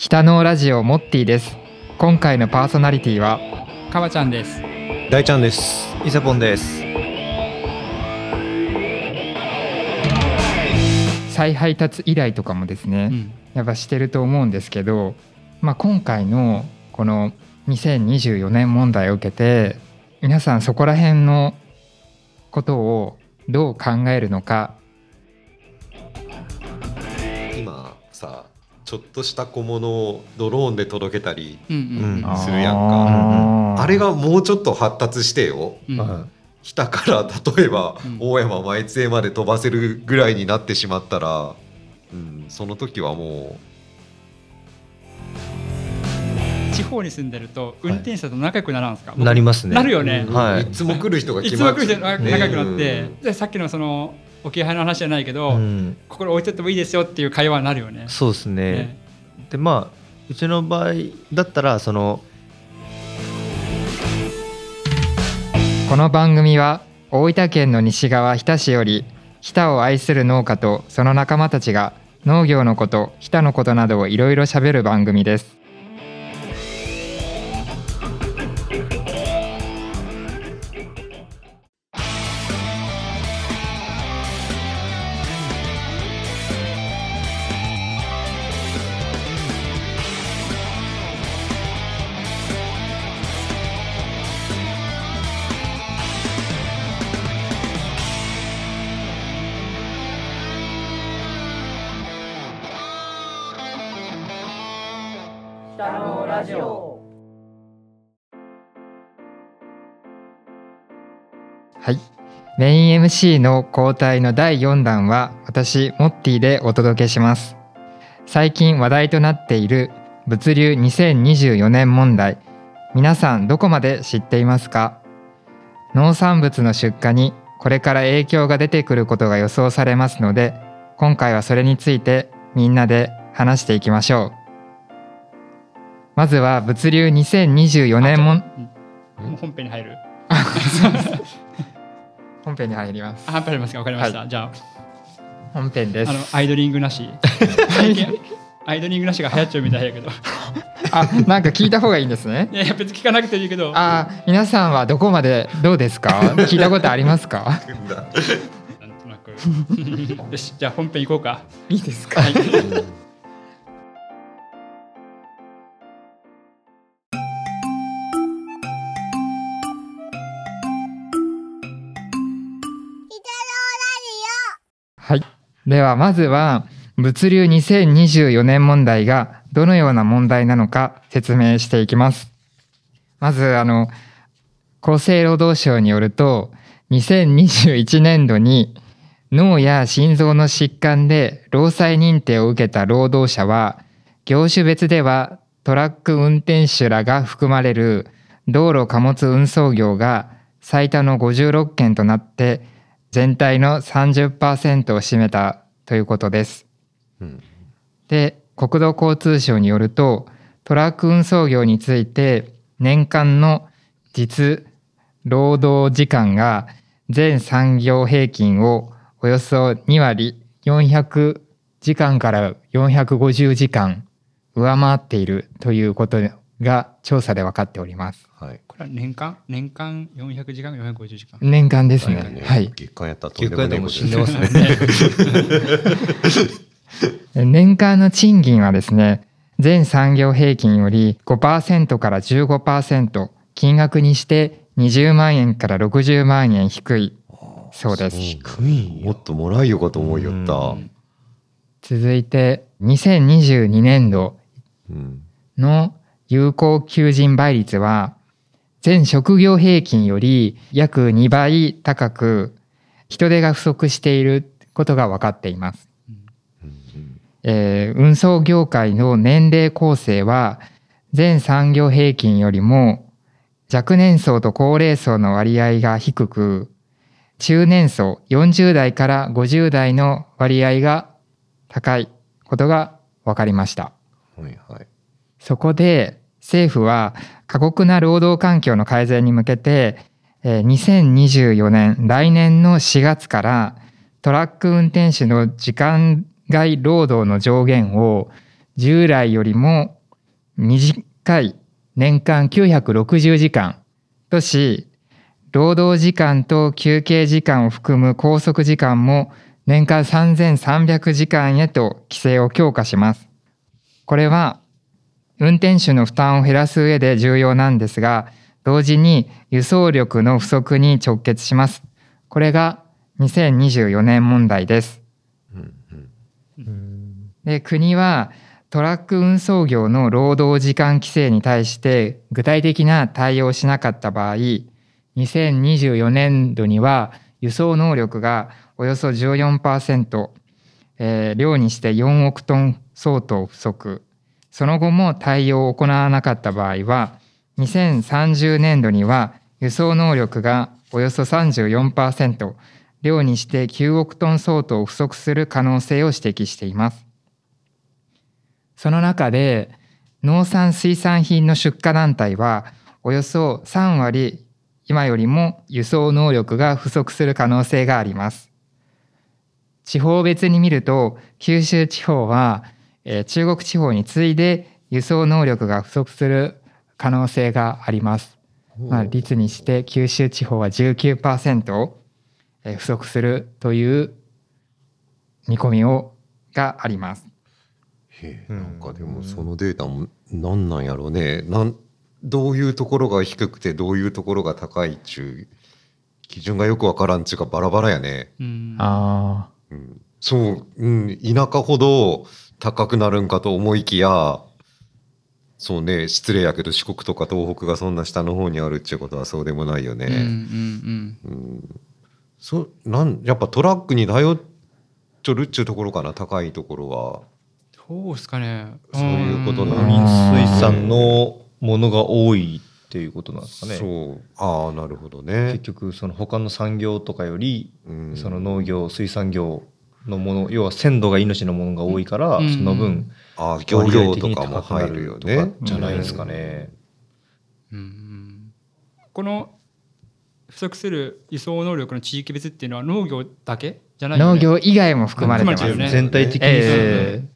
北のラジオモッティです今回のパーソナリティはかわちゃんです。大ちゃんです。伊勢ポンです。再配達依頼とかもですね、うん。やっぱしてると思うんですけど、まあ、今回のこの2024年問題を受けて皆さんそこら辺のことをどう考えるのか今さ、ちょっとした小物をドローンで届けたり、するやんか。あれがもうちょっと発達してよ。うん。は日田から例えばうん。大山前津江まで飛ばせるぐらいになってしまったら、うん、その時はも地方に住んでると運転手さんと仲良くならんすか？い。なりますね。なるよう、ねうん。はい。いつも来る人がい決まっつも来る人仲良くなって、ねでさっきのその置き配の話じゃないけど、うん、ここに置いとってもいいですよっていう会話になるよね。そうですね。ねでまあうちの場合だったらそのこの番組は大分県の西側日田市より日田を愛する農家とその仲間たちが農業のこと日田のことなどをいろいろ喋る番組ですメイン MC の交代の第4弾は私モッティでお届けします。最近話題となっている物流2024年問題。皆さんどこまで知っていますか？農産物の出荷にこれから影響が出てくることが予想されますので今回はそれについてみんなで話していきましょう。まずは物流2024年も本編に入る。本編に入りますあ、入りますか？わかりました。じゃ本編ですあ、あのアイドリングなし。最近アイドリングなしが流行っちゃうみたいやけど。あなんか聞いた方がいいんですね いや別に聞かなくていいけど。あ皆さんはどこまでどうですか？聞いたことありますか？うんだなんとなく。よし、じゃあ本編行こうか。いいですか？はい。ではまずは物流2024年問題がどのような問題なのか説明していきます。まずあの厚生労働省によると2021年度に脳や心臓の疾患で労災認定を受けた労働者は業種別ではトラック運転手らが含まれる道路貨物運送業が最多の56件となって全体の30%を占めたということです。うんで国土交通省によるとトラック運送業について年間の実労働時間が全産業平均をおよそ2割400時間から450時間上回っているということが調査で分かっております。はい。これは年間？年間？400時間？450時間？年間ですね。ねはい。月間やったらとんでもないことですね。年間の賃金はですね全産業平均より5%から15%金額にして20万円から60万円低いそうです低いよ。もっともらいよかと思いよった。うん続いて2022年度うんの有効求人倍率は全職業平均より約2倍高く人手が不足していることが分かっています。うん。えー運送業界の年齢構成は全産業平均よりも若年層と高齢層の割合が低く中年層40代から50代の割合が高いことが分かりました。はいはい。そこで政府は過酷な労働環境の改善に向けて2024年来年の4月からトラック運転手の時間外労働の上限を従来よりも短い年間960時間とし労働時間と休憩時間を含む拘束時間も年間3300時間へと規制を強化します。これは運転手の負担を減らす上で重要なんですが、同時に輸送力の不足に直結します。これが2024年問題です。で国はトラック運送業の労働時間規制に対して具体的な対応をしなかった場合2024年度には輸送能力がおよそ14%、えー量にして4億トン相当不足その後も対応を行わなかった場合は2030年度には輸送能力がおよそ34%量にして9億トン相当不足する可能性を指摘しています。その中で農産水産品の出荷団体はおよそ3割今よりも輸送能力が不足する可能性があります。地方別に見ると九州地方は、えー中国地方に次いで輸送能力が不足する可能性があります。まあ、率にして九州地方は19%えー不足するという見込みをがあります。へえなんかでもそのデータも何なんやろうね。なんどういうところが低くてどういうところが高いっちゅう基準がよくわからんちゅうかバラバラやね、うん。あうん、そう、うん、田舎ほど高くなるんかと思いきやそうね失礼やけど四国とか東北がそんな下の方にあるっちゅうことはそうでもないよね、うんうんうん。そなんやっぱトラックに頼っちょるっちゅうところかな高いところは。どうですかね。そういうことな農の林水産のものが多いっていうことなんですかね。そう。ああなるほどね。結。局その他の産業とかよりうん。その農業水産業のもの要は鮮度が命のものが多いから、うんその分ああ漁業とかも入るよねると。かじゃないですかね。うんうんこの不足する輸送能力の地域別っていうのは農業だけじゃないよね農業以外も含まれてます。ね全体的にええ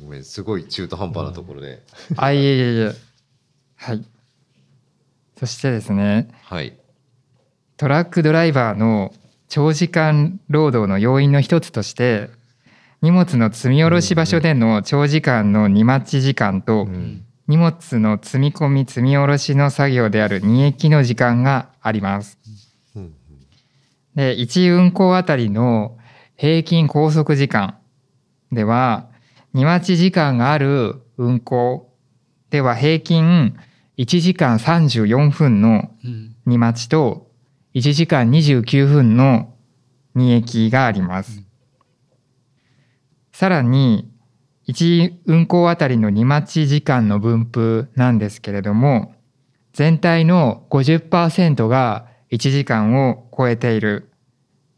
ごめんすごい中途半端なところで。あいえいえいえはい。そしてですねはい。トラックドライバーの長時間労働の要因の一つとして荷物の積み下ろし場所での長時間の荷待ち時間とうん。荷物の積み込み積み下ろしの作業である荷役の時間があります。うんで1運行あたりの平均拘束時間では荷待ち時間がある運行では平均1時間34分のうん。荷待ちと1時間29分の荷役があります。さらに1運行あたりの荷待ち時間の分布なんですけれども全体の50%が1時間を超えている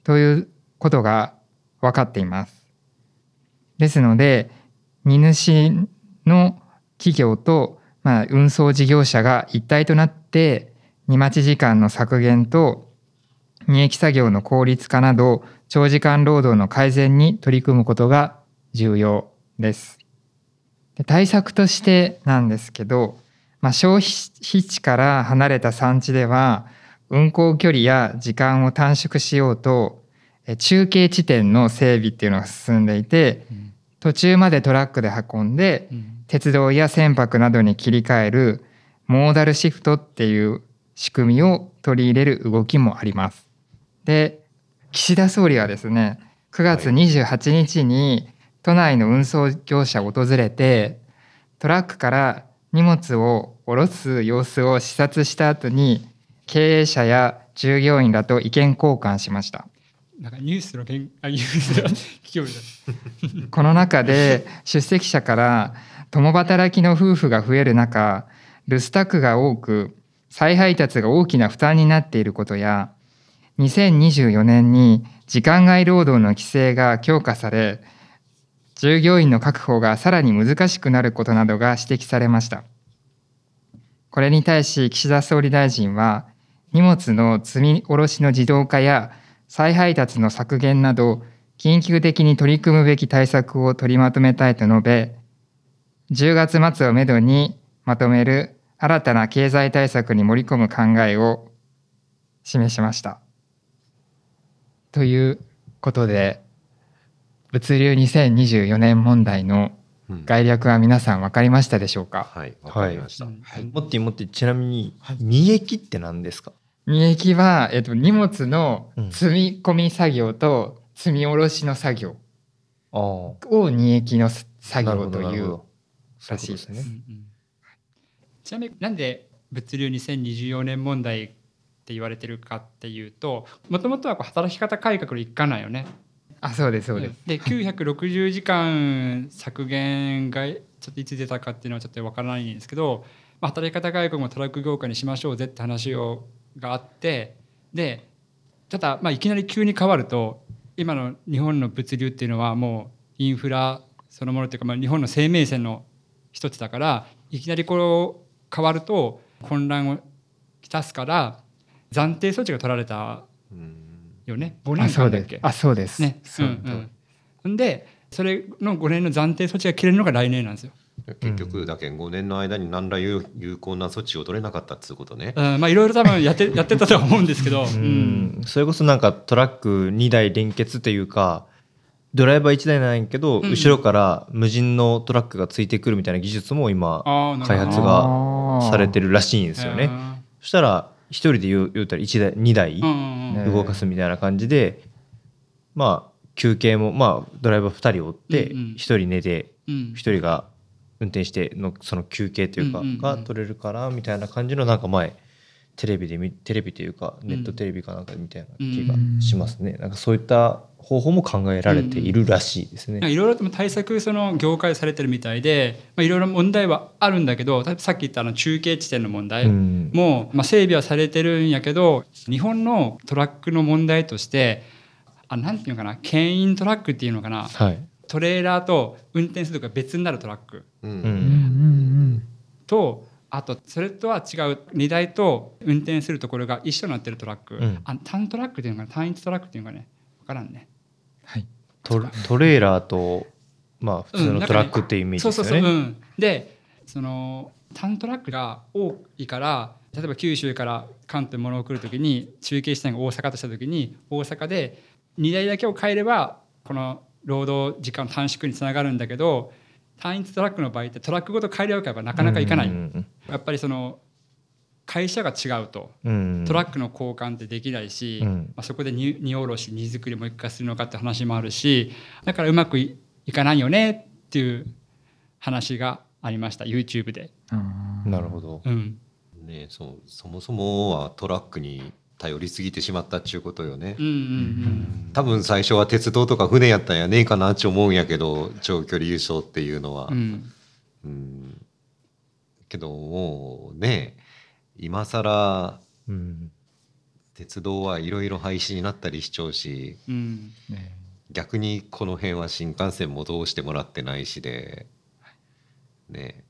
ということが分かっています。ですので荷主の企業と、まあ、運送事業者が一体となって荷待ち時間の削減と荷役作業の効率化など長時間労働の改善に取り組むことが重要です。で対策としてなんですけど、まあ、消費地から離れた産地では運行距離や時間を短縮しようとえ中継地点の整備っていうのが進んでいてうん途中までトラックで運んでうん鉄道や船舶などに切り替えるモーダルシフトっていう仕組みを取り入れる動きもあります。で岸田総理はですね9月28日に都内の運送業者を訪れてトラックから荷物を下ろす様子を視察した後に経営者や従業員らと意見交換しました。なんかニュースのけんあニュース この中で出席者から共働きの夫婦が増える中留守宅が多く再配達が大きな負担になっていることや2024年に時間外労働の規制が強化され従業員の確保がさらに難しくなることなどが指摘されました。これに対し岸田総理大臣は荷物の積み下ろしの自動化や再配達の削減など緊急的に取り組むべき対策を取りまとめたいと述べ10月末をめどにまとめる新たな経済対策に盛り込む考えを示しました。ということで物流2024年問題のうん。概略は皆さん分かりましたでしょうか？はいわかりました、うん。もってもってちなみに二液って何ですか？荷役は、えっと、荷物のうん。積み込み作業と積み下ろしの作業ああ。を荷役の作業というらしいですね。うんうんちなみになんで物流2024年問題って言われてるかっていうともともとはこう働き方改革の一環なんよね。あそうですそうです、で960時間削減がちょっといつ出たかっていうのはちょっとわからないんですけど、まあ、働き方改革もトラック業界にしましょうぜって話をがあってでただまあいきなり急に変わると今の日本の物流っていうのはもうインフラそのものっていうか、まあ、日本の生命線の一つだからいきなりこう変わると混乱をきたすから暫定措置が取られたうん。よね。5あそう年間だっけ？です。あそうです、ね。そううんうん、でそれの5年の暫定措置が切れるのが来年なんですよ。結局だけ5年の間に何ら有有効な措置を取れなかったっつうことね、うん、まあいろいろ多分やってやってたとは思うんですけど、ううん。それこそなんかトラック2台連結というかドライバー1台なんやけど、うん後ろから無人のトラックがついてくるみたいな技術も今開発がされてるらしいんですよね。そしたら1人で言う言うたら1台2台動かすみたいな感じで、まあ休憩もまあドライバー2人おってうんうん。1人寝てうん。1人が運転してのその休憩というかうんうんうん。が取れるからみたいな感じのなんか前テレビで見テレビというかネットテレビかなんかみたいな気がしますね。なんかそういった方法も考えられているらしいですね。いろいろと対策その業界されてるみたいで、まあ、いろいろ問題はあるんだけどさっき言ったあの中継地点の問題うん。も、まあ、整備はされてるんやけど日本のトラックの問題としてあなんていうのかな牽引トラックっていうのかなはい。トレーラーと運転するとか別になるトラック。うん。うん。うんうんとあとそれとは違う荷台と運転するところが一緒になってるトラック、うん。あ単トラックっていうのかな単一トラックっていうのかね分からんね。はいトトレーラーとまあ普通のトラックっていうイメージそうですよね。そうそう、うん、でその単トラックが多いから例えば九州から関東に物を送る時に中継地点が大阪とした時に大阪で荷台だけを変えればこの労働時間短縮につながるんだけど単一トラックの場合ってトラックごと変えるわけはなかなかいかない、うん。やっぱりその会社が違うと。うん。トラックの交換ってできないし、うん。まあ、そこで荷荷下ろし荷造りも一回するのかって話もあるしだからうまくいいかないよねっていう話がありました YouTube で。うん。なるほど。うん。ねそうそもそもはトラックに頼りすぎてしまったっちゅうことよね、うんうん多分最初は鉄道とか船やったんやねえかなって思うんやけど長距離輸送っていうのは、うんうん。うん。けどもうね今更うん。鉄道はいろいろ廃止になったりしちゃうしうん。ね。逆にこの辺は新幹線も通してもらってないしでね。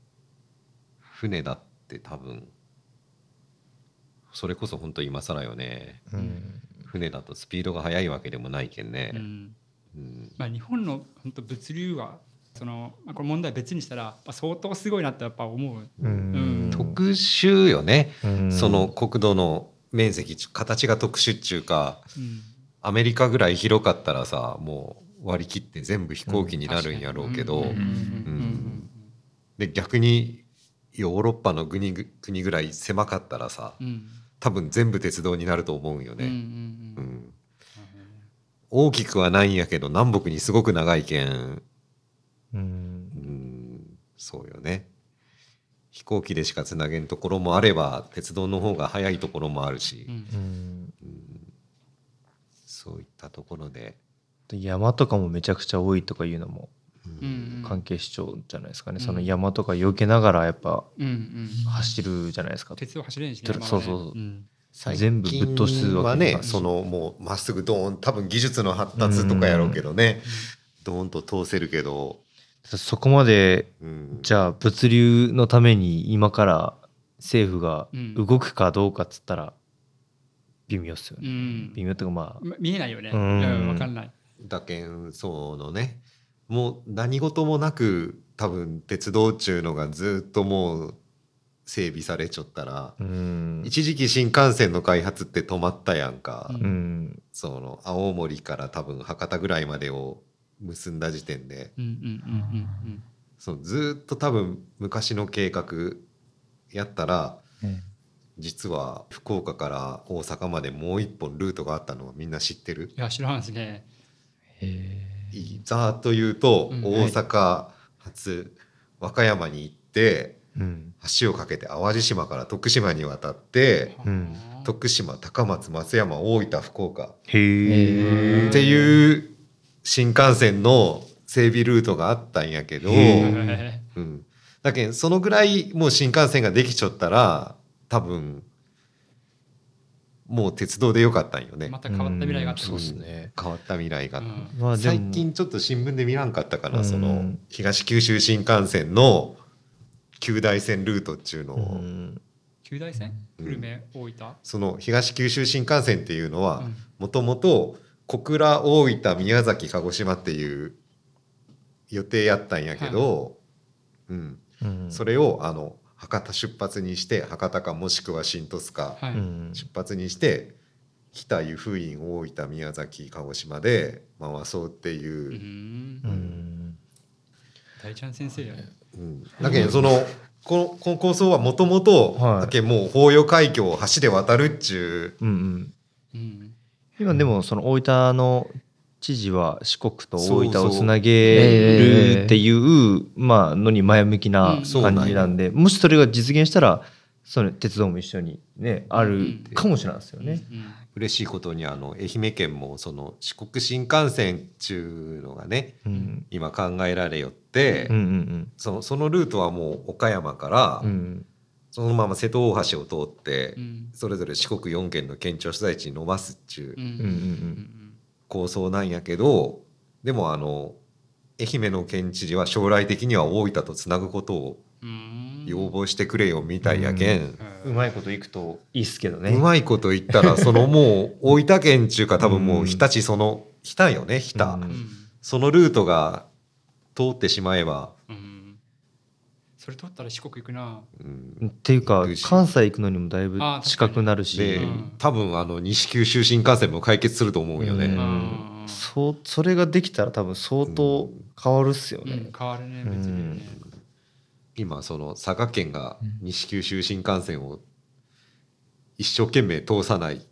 船だって多分それこそ本当今更よね。うん。船だとスピードが速いわけでもないけんね。う、ん。うん。まあ、日本の本当物流はその、まあ、これ問題別にしたら、まあ、相当すごいなってやっぱ思う。うん特殊よね、うん。その国土の面積形が特殊っちゅうかうん。アメリカぐらい広かったらさもう割り切って全部飛行機になるんやろうけど、うん。うん。うんで逆にヨーロッパの国ぐ国ぐらい狭かったらさ多分全部鉄道になると思うよね。んうん大きくはないんやけど南北にすごく長いけん、うん。うん、そうよね。飛行機でしかつなげんところもあれば鉄道の方が早いところもあるし、うん。うん。そういったところで、山とかもめちゃくちゃ多いとかいうのもうんうん。関係しちゃうんじゃないですかね、うん。その山とか避けながらやっぱうんうん走るじゃないですか、鉄道走れんしねそうそうそう。うん。全部ぶっ通すわはねけにはいかないそのもうまっすぐドーン多分技術の発達とかやろうけどね、ドーンと通せるけど、そこまでうん、じゃあ物流のために今から政府がうん。動くかどうかっつったら微妙っすよね、うん。微妙っていうかまあま見えないよね。ううんん、わかんない。だけんそのね。もう何事もなく多分鉄道っちゅうのがずっともう整備されちゃったら、うん。一時期新幹線の開発って止まったやんか、うんうん。その青森から多分博多ぐらいまでを結んだ時点で。うんうんうんそのずっと多分昔の計画やったらえ実は福岡から大阪までもう一本ルートがあったのはみんな知ってる？いや知らんですね。ざーっと言うと、うん。大阪発和歌山に行ってうん。橋を架けて淡路島から徳島に渡ってうん。はあ。徳島高松松山大分福岡。へえ。っていう新幹線の整備ルートがあったんやけど、うん、だけどそのぐらいもう新幹線ができちゃったら多分もう鉄道でよかったんよね。えま。た変わった未来があった。そうですね。変わった未来が、うん。最近ちょっと新聞で見らんかったかな、うん。その東九州新幹線の旧大線ルートっていうのうを、ん。九大線？うん。久留米大分？その東九州新幹線っていうのはうん。もともと小倉大分宮崎鹿児島っていう予定やったんやけど、うん、うん。それをあの博多出発にして博多かもしくは新鳥栖か出発にして北湯布院大分宮崎鹿児島で回そうっていう。う、ん。うん。大ちゃん先生やうん。だけどそのこのこの構想はもともとはい。だけもう法予海峡を橋で渡るっちゅうんうん。うん今でもその大分の知事は四国と大分をつなげるっていうまあのに前向きなうん。そうなんや感じなんでもしそれが実現したらその鉄道も一緒にねあるかもしれないですよね。うんう嬉しいことにあの愛媛県もその四国新幹線っちゅうのがねうん。今考えられよって、うんうんそのそのルートはもう岡山から、うんうんそのまま瀬戸大橋を通って、うん。それぞれ四国4県の県庁所在地に伸ばすっちゅう構想なんやけどでもあの愛媛の県知事は将来的には大分とつなぐことをうん。要望してくれよみたいやけん、うまいこといくといいっすけどね。うまいこと言ったら そのもう大分県っちゅうか多分もううん。日立その日田よね日田、そのルートが通ってしまえば、うんそれ取ったら四国行くな。うん。っていうか関西行くのにもだいぶ近くなるし。で、うん。多分あの西九州新幹線も解決すると思うよね。うん。うん。そうそれができたら多分相当変わるっすよね。うん。変わるね別にね。今その佐賀県が西九州新幹線を一生懸命通さない。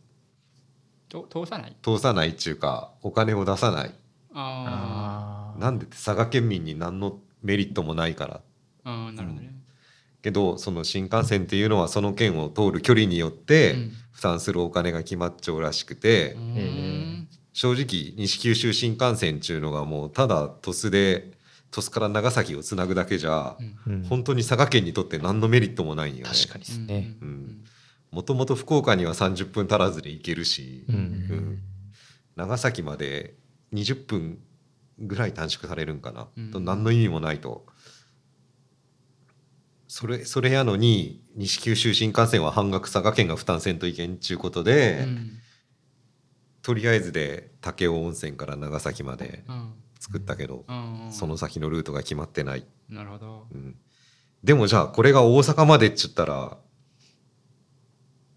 と通さない？通さないっていうかお金を出さない。ああなんでって佐賀県民に何のメリットもないからあなるほどね。けどその新幹線っていうのはその県を通る距離によってうん。負担するお金が決まっちゃうらしくて、うん。正直西九州新幹線っていうのがもうただ鳥栖で鳥栖から長崎をつなぐだけじゃうん。うん。本当に佐賀県にとって何のメリットもないんよね。確かにですね。うん。もともと福岡には30分足らずで行けるし、うん。うん。長崎まで20分ぐらい短縮されるんかな、うん。と何の意味もないとそれそれやのに西九州新幹線は半額佐賀県が負担せんといけんちゅうことで、うん。とりあえずで武雄温泉から長崎までうん。作ったけど、うんその先のルートが決まってない、なるほど。うん。でもじゃあこれが大阪までっちゅったら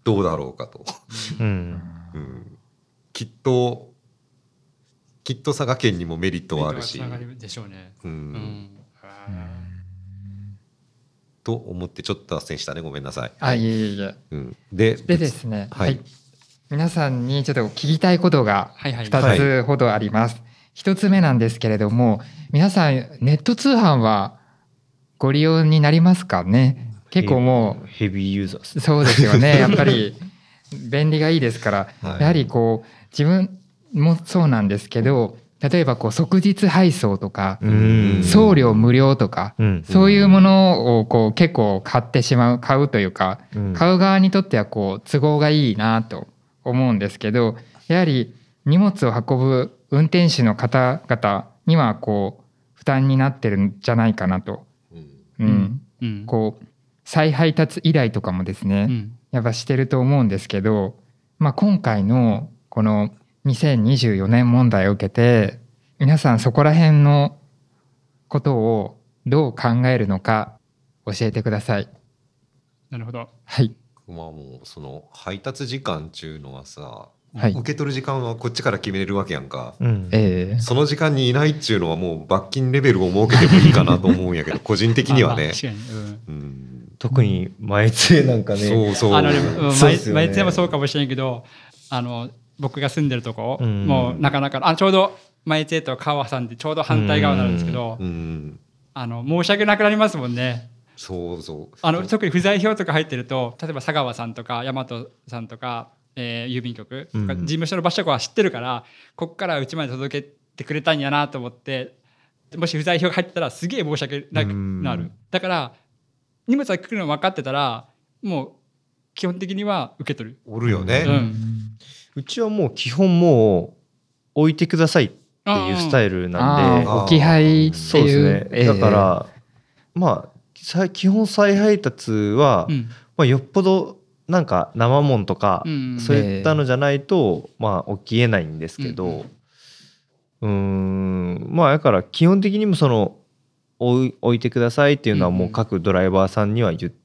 どうだろうかと。うん。うん。きっときっと佐賀県にもメリットはあるし。つ、ながりでしょうね。うん。うんと思ってちょっと脱線したね。ごめんなさい。あいえいえいえ。うん、ででですね、ははい。い、皆さんにちょっと聞きたいことがはいはい。2つほどあります。一つ目なんですけれども、皆さんネット通販はご利用になりますかね？結構もヘビーユーザーそうですよね。やっぱり便利がいいですから、はい。やはりこう自分もそうなんですけど、例えばこう即日配送とか、うん。送料無料とか、うん。そういうものをこう結構買ってしまう買うというか、うん。買う側にとってはこう都合がいいなと思うんですけどやはり荷物を運ぶ運転手の方々にはこう負担になってるんじゃないかなと、うん。うん。うん。こう再配達依頼とかもですね、うん。やっぱしてると思うんですけど、まあ、今回のこの2024年問題を受けて皆さんそこら辺のことをどう考えるのか教えてください。なるほど。はい。まあもうその配達時間っていうのはさ、はい受け取る時間はこっちから決めれるわけやんか。うんえーその時間にいないっていうのはもう罰金レベルを設けてもいいかなと思うんやけど 個人的にはねあまあ。確かに。うんうん、特に前杖なんかねそうそう。あのね毎毎日もそうかもしれんけど、あの僕が住んでるとこ、うん。もうなかなかあちょうど毎日と川さんでちょうど反対側になるんですけど、うん、あの申し訳なくなりますもんね。そうそう。あの特に不在票とか入ってると例えば佐川さんとか大和さんとか、えー郵便局とかうん。事務所の場所は知ってるから、こっからうちまで届けてくれたんやなと思ってもし不在票が入ってたらすげえ申し訳なくなる、うん。だから荷物が来るの分かってたらもう基本的には受け取る、おるよね。うんうちはもう基本もう置いてくださいっていうスタイルなんで。置き配ってそうですね、いう。だからまあさ基本再配達は、うん。まあ、よっぽどなんか生もんとか、うん。そういったのじゃないと、まあ起きえないんですけうんどうーん。まあだから基本的にもその置い置いてくださいっていうのはもう各ドライバーさんには言って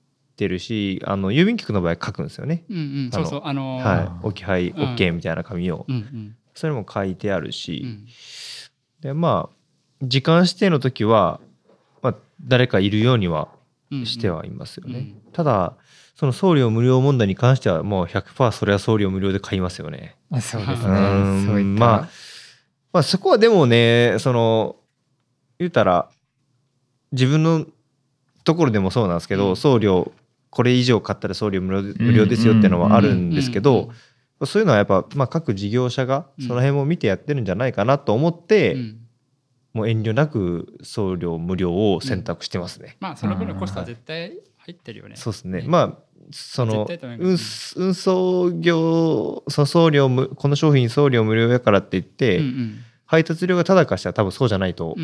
るし、あの郵便局の場合書くんですよね。うんうん。そうそう。あのー。はい、置き配うん。OK みたいな紙を、うんうん。それも書いてあるうし、ん。でまあ時間指定の時は、まあ、誰かいるようにはうんしてはいますよね。うん。ただその送料無料問題に関してはもう100%それは送料無料で買いますよね。あそうですね。うん。そういった。まあまあそこはでもねその言うたら自分のところでもそうなんですけど、うん。送料これ以上買ったら送料無料で無料ですよっていうのはあるんですけうんどそういうのはやっぱ、まあ、各事業者がうん。その辺も見てやってるんじゃないかなと思って、うん。もう遠慮なく送料無料を選択してますね。まあその分のコストは絶対入ってるよね。そうですね。ね。まあその運運送業送料無この商品送料無料やからって言って、うんうん配達料がただかしたら多分そうじゃないと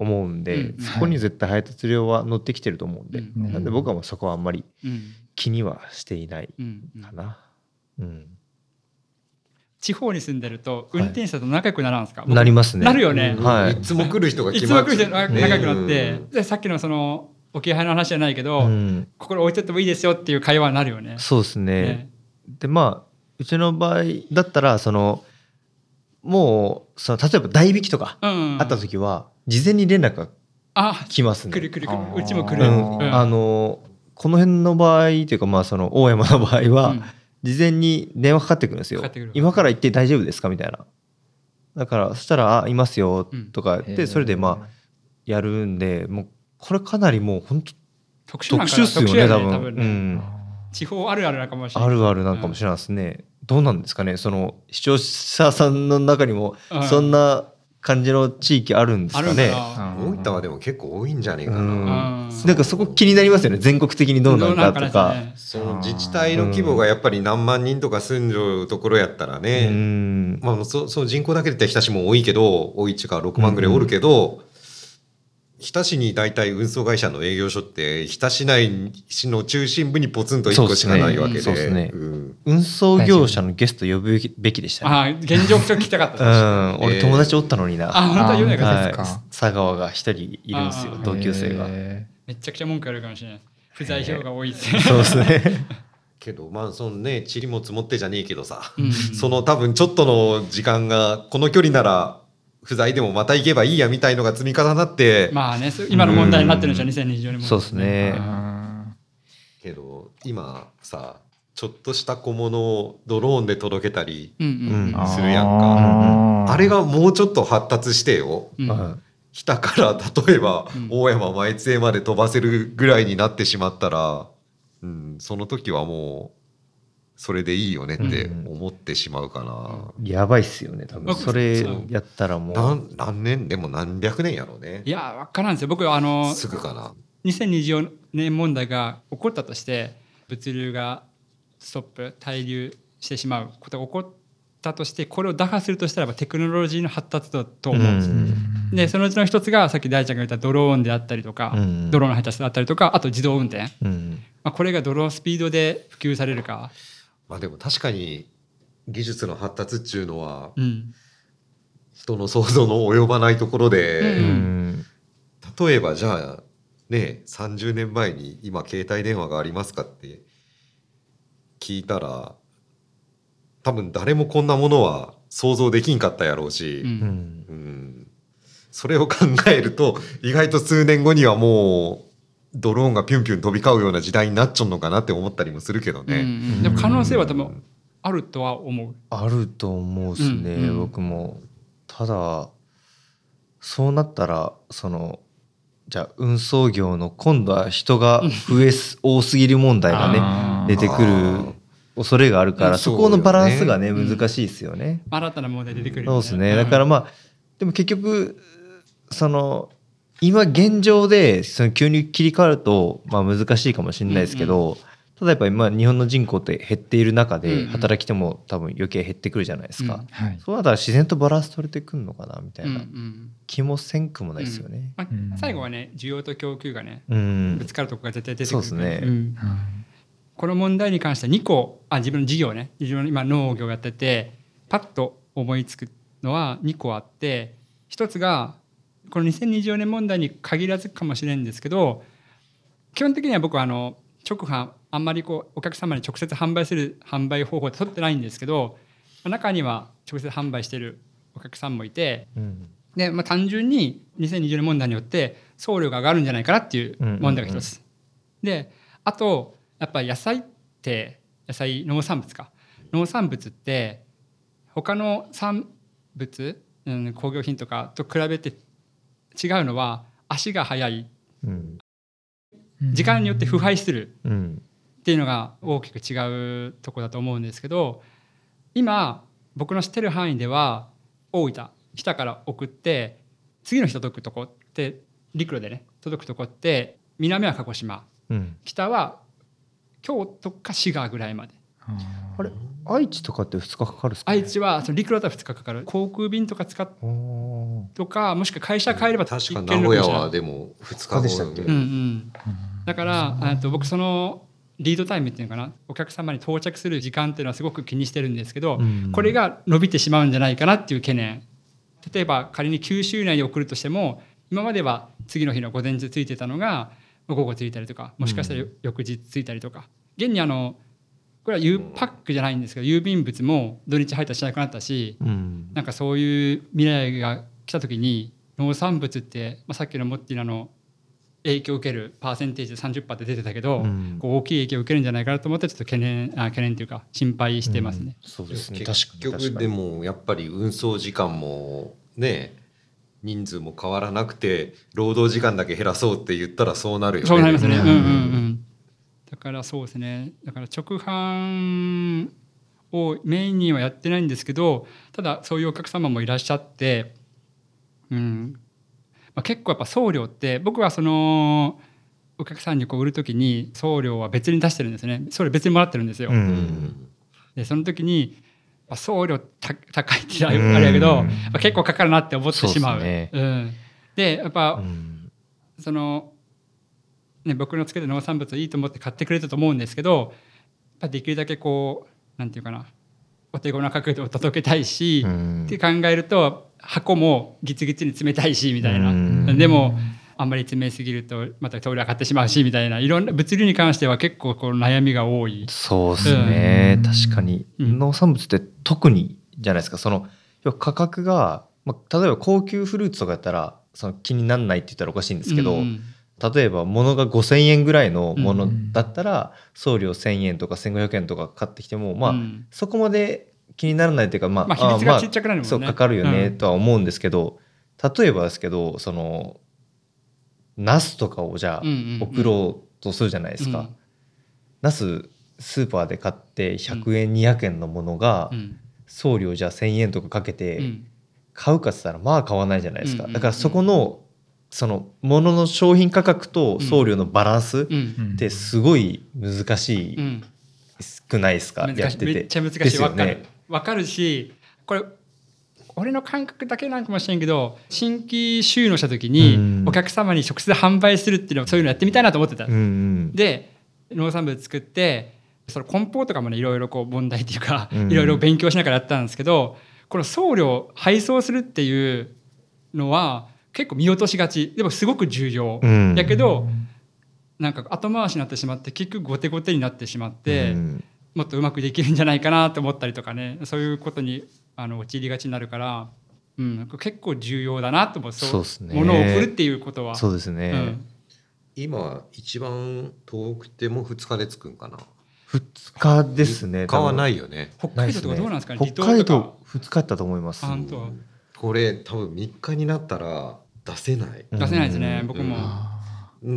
思うんで、うんそこに絶対配達料は乗ってきてると思うんで、うん。なんで僕はもうそこはあんまりうん。気にはしていないかな。うん。地方に住んでると運転手さんと仲良くならんすか、僕なりますね。なるよね。うん。はい。いつも来る人がいつも来る人仲良くなって、うん。でさっきのその置き配の話じゃないけど、うん。ここに置いてってもいいですよっていう会話になるよね。そうですね。ね。でまあうちの場合だったらそのもうその例えば代引きとかうん、あった時は事前に連絡があ来ますね。来る来る来る。うちも来る。あのこの辺の場合っていうかまあその大山の場合は、うん。事前に電話かかってくるんですよ。今から行って大丈夫ですか？みたいな。だからそしたら「あいますようん」とか言って、それでまあやるんでもうこれかなりもう本当特殊っすよね特多分。うん、地方あるあるなのかもしれない。あるあるなんかもしれないですね、どうなんですかね？その視聴者さんの中にもうんそんな感じの地域あるんですかね、かな。大分はでも結構多いんじゃねえかうん。な。うん。なんかそこ気になりますよね全国的にどうなのかとか。なんですその自治体の規模がやっぱり何万人とか住んじゃうところやったらうね、ん。まあ、そその人口だけで言ったら日田市も多いけど多いっちゅうか6万ぐらいおるけど、日田市に大体運送会社の営業所って日田市内市の中心部にポツンと1個しかないわけで。ね。うん。運送業者のゲスト呼ぶべきでしたね。ああ現状聞きたかった。うん、俺えー友達おったのにな。あ本当は言うなよあはいそうですか、佐川が一人いるんですよ同級生が。えめちゃくちゃ文句あるかもしれない。不在票が多いですね。そうですね。けどまあそのね塵も積もってじゃねえけどさ、うん。その多分ちょっとの時間がこの距離なら不在でもまた行けばいいやみたいのが積み重なって、まあね、今の問題になってるんですよ、2024年も。そうですね。けど今さちょっとした小物をドローンで届けたりするやんか。あれがもうちょっと発達してようん。は日田から例えばうん。大山前津江まで飛ばせるぐらいになってしまったら、うん、その時はもうそれでいいよねって思ってしまうかな。いやばいっすよね、多分。あそれやったらもう。何何年でも何百年やろうねい。や、わからんですよ。僕はあの、すぐかな。2024年問題が起こったとして、物流がストップ、滞留してしまうことが起こったとして、これを打破するとしたらばテクノロジーの発達だと思うんです。うんで、そのうちの一つが、さっき大ちゃんが言ったドローンであったりとか、うんドローンの配達だったりとか、あと自動運転。うんまあ、これがどのスピードで普及されるか。まあでも確かに技術の発達っていうのはうん。人の想像の及ばないところで、ううん。例えばじゃあね30年前に今携帯電話がありますかって聞いたら多分誰もこんなものは想像できんかったやろうし、うんうん。うん。それを考えると意外と数年後にはもうドローンがピュンピュン飛び交うような時代になっちゃうのかなって思ったりもするけどうんうね。ん。でも可能性は多分あるとは思う。あると思うっすね、うんうん。僕もただそうなったらそのじゃあ運送業の今度は人が増えす多すぎる問題がね出てくる恐れがあるからうん。そこのバランスがね難しいですよね。新たな問題出てくるそうよですね。だからまあでも結局その今現状でその急に切り替わるとまあ難しいかもしれないですけど、ただやっぱり今日本の人口って減っている中うんでうん。働き手も多分余計減ってくるじゃないですか。うん。はい。そうなったら自然とバランス取れてくるのかなみたいうんうなん。気もせんくもないですよね。まあうん。最後はね需要と供給がねうん。ぶつかるとこが絶対出てくるそうですね。ん。この問題に関しては2個あ自分の事業ね。自分の今農業やっててパッと思いつくのは2個あって一つがこの2024年問題に限らずかもしれんですけど基本的には僕はあの直販あんまりこうお客様に直接販売する販売方法って取ってないんですけどまあ中には直接販売してるお客さんもいてうん。で、まあ、単純に2020年問題によって送料が上がるんじゃないかなっていう問題が一つ。であとやっぱり野菜って野菜農産物か。農産物って他の産物、うん、工業品とかと比べて違うのは足が速い。うん。時間によって腐敗する。うん。っていうのが大きく違うとこだと思うんですけど今僕の知ってる範囲では大分日田から送って次の日届くとこって陸路でね届くとこって南は鹿児島。うん。北は京都か滋賀ぐらいまであれ愛知とかって2日かかるっすか、愛知はその陸路だと2日かかる。航空便とか使っとかもしくは会社帰れば確か名古屋はでも2日二日でしたっけうんうん、だからあと僕そのリードタイムっていうのかな？お客様に到着する時間っていうのはすごく気にしてるんですけど、うん。これが伸びてしまうんじゃないかなっていう懸念。例えば仮に九州内に送るとしても今までは次の日の午前中ついてたのが午後ついたりとかもしかしたら翌日ついたりとか、現にあのこれは U パックじゃないんですけど郵便物も土日配達しなくなったしうんなんかそういう未来が来た時に農産物って、まあ、さっきのモッティナの影響を受けるパーセンテージで30%って出てたけど、うんこう大きい影響を受けるんじゃないかなと思ってちょっと懸念あ懸念というか心配してますね。そうですね結局でもやっぱり運送時間もね人数も変わらなくて労働時間だけ減らそうって言ったらそうなるよね。そうなりますね。ううんんうんうん。だからそうですね。だから直販をメインにはやってないんですけど、ただそういうお客様もいらっしゃって、うん。まあ、結構やっぱ送料って僕はそのお客さんにこう売るときに送料は別に出してるんですね。送料別にもらってるんですよ。ううんんでその時にまあ送料た高いってあれやけど、うんまあ結構かかるなって思ってしまう。そうねうん。でやっぱ、うんその、ね、僕のつけた農産物いいと思って買ってくれたと思うんですけどやっぱできるだけこうなんていうかなお手頃な価格で届けたいし、うん。って考えると箱もギチギチに詰めたいしみたいな、うん。でもあんまり詰めすぎるとまた通り上がってしまうしみたいな。いろんな物流に関しては結構こう悩みが多い。そうですね、うん。確かに、うん。農産物って特にじゃないですか。その価格が、まあ、例えば高級フルーツとかやったらその気にならないって言ったらおかしいんですけど、うん例えば物が5,000円ぐらいのものうんだったら送料1,000円とか1,500円とか買ってきてもまあ、うん。そこまで気にならないというかまあ、まあ比率がちっちゃくなるもんね。そうかかるよねうん。とは思うんですけど、例えばですけどそのナスとかをじゃあ送ろうとするじゃないですか。ナススーパーで買って100円、200円のものがうん。送料じゃあ1,000円とかかけてうん。買うかっつったらまあ買わないじゃないですか、だからそこのそのものの商品価格と送料のバランスうん。ってすごい難しい、うん。少ないですか？やってて。めっちゃ難しですよいわかる。ねわかるしこれ俺の感覚だけなんかもしれんけど新規収納した時にうん。お客様に直接販売するっていうのそういうのやってみたいなと思ってた、うんうん。で農産物作ってその梱包とかもねいろいろこう問題っていうかうん。いろいろ勉強しながらやったんですけどこの送料配送するっていうのは結構見落としがち。でもすごく重要、うん。やけどなんか後回しになってしまって結局後手後手になってしまって、うん。もっとうまくできるんじゃないかなと思ったりとかね。そういうことにあの陥りがちになるから、うん、結構重要だなと思う。そうっすね。ものを送るっていうことは。そうですね、うん。今一番遠くても2日で着くんかな？2日ですね他はないいよね。北海道とかどうなんですかね？離北海島とか。道2日やったと思います。これ多分3日になったら出せない。出せないですね、うん。僕も。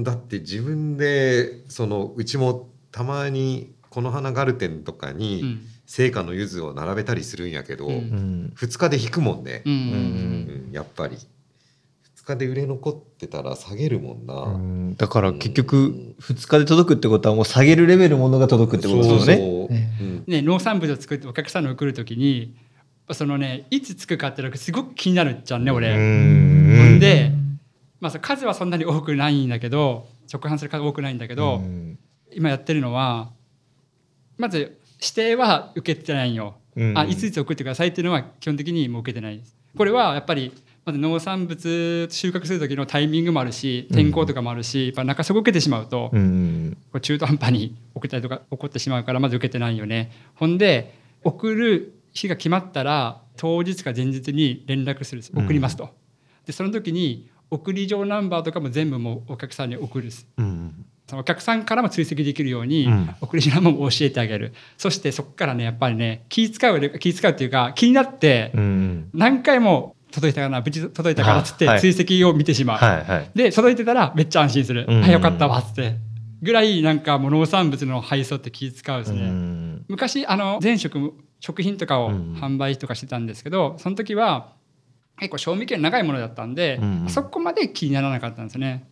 だって自分でそのうちもたまにこの花ガルテンとかうにん。聖火の柚子を並べたりするんやけど、うん。うん2日で引くもんね。う、ん。うん。やっぱり。2日で売れ残ってたら下げるもんな、うん。だから結局2日で届くってことはもう下げるレベルものが届くってことですよね。そう。ね。うん。ね、農産物を作ってお客さんに送るときにそのねいつつくかっていうのがすごく気になるじゃんねう俺。んで、まあ、数はそんなに多くないんだけど直販する数多くないんだけど、うん今やってるのはまず指定は受けてないんよ。うんあいついつ送ってくださいっていうのは基本的にもう受けてないです。これはやっぱりまず農産物収穫する時のタイミングもあるし天候とかもあるし、やっぱ中底受けてしまうと、うんこう中途半端に送ったりとか起こってしまうからまず受けてないよね。ほんで送る日が決まったら当日か前日に連絡する送りますと。でその時に送り状ナンバーとかも全部もうお客さんに送るです。うん。そのお客さんからも追跡できるように、うん。送り状ナンバーも教えてあげる。そしてそこからねやっぱりね気使う気使うっていうか気になってうん。何回も届いたかな無事届いたからっつってはい追跡を見てしまう。はいはい。で届いてたらめっちゃ安心する、うん。あよかったわっつって。ぐらいなんかもう農産物の配送って気使うですうね、ん。昔あの全食食品とかをうん販売とかしてたんですけど、その時は結構賞味期限長いものだったんで、うんそこまで気にならなかったんですね。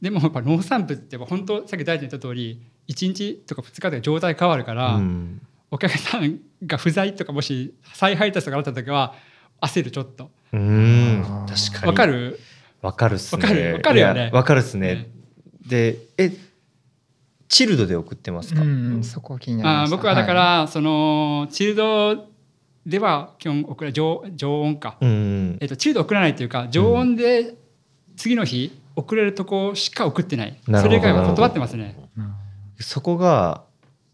でもやっぱ農産物って本当さっき大臣言った通り1日とか2日で状態変わるから、うん。お客さんが不在とかもし再配達とかあった時は焦るちょっと。うん。確かに。わかる？わかるっすね。わかる？わかるよね。わかるっすね。ね。で、え、チルドで送ってますか？うんそこ気になりまし僕はだから、そのチルドでは基本送ら常常温か、うんえっとチルド送らないというか常温で次の日送れるとこしか送ってない、なるほどそれ以外は断ってますね。そこが、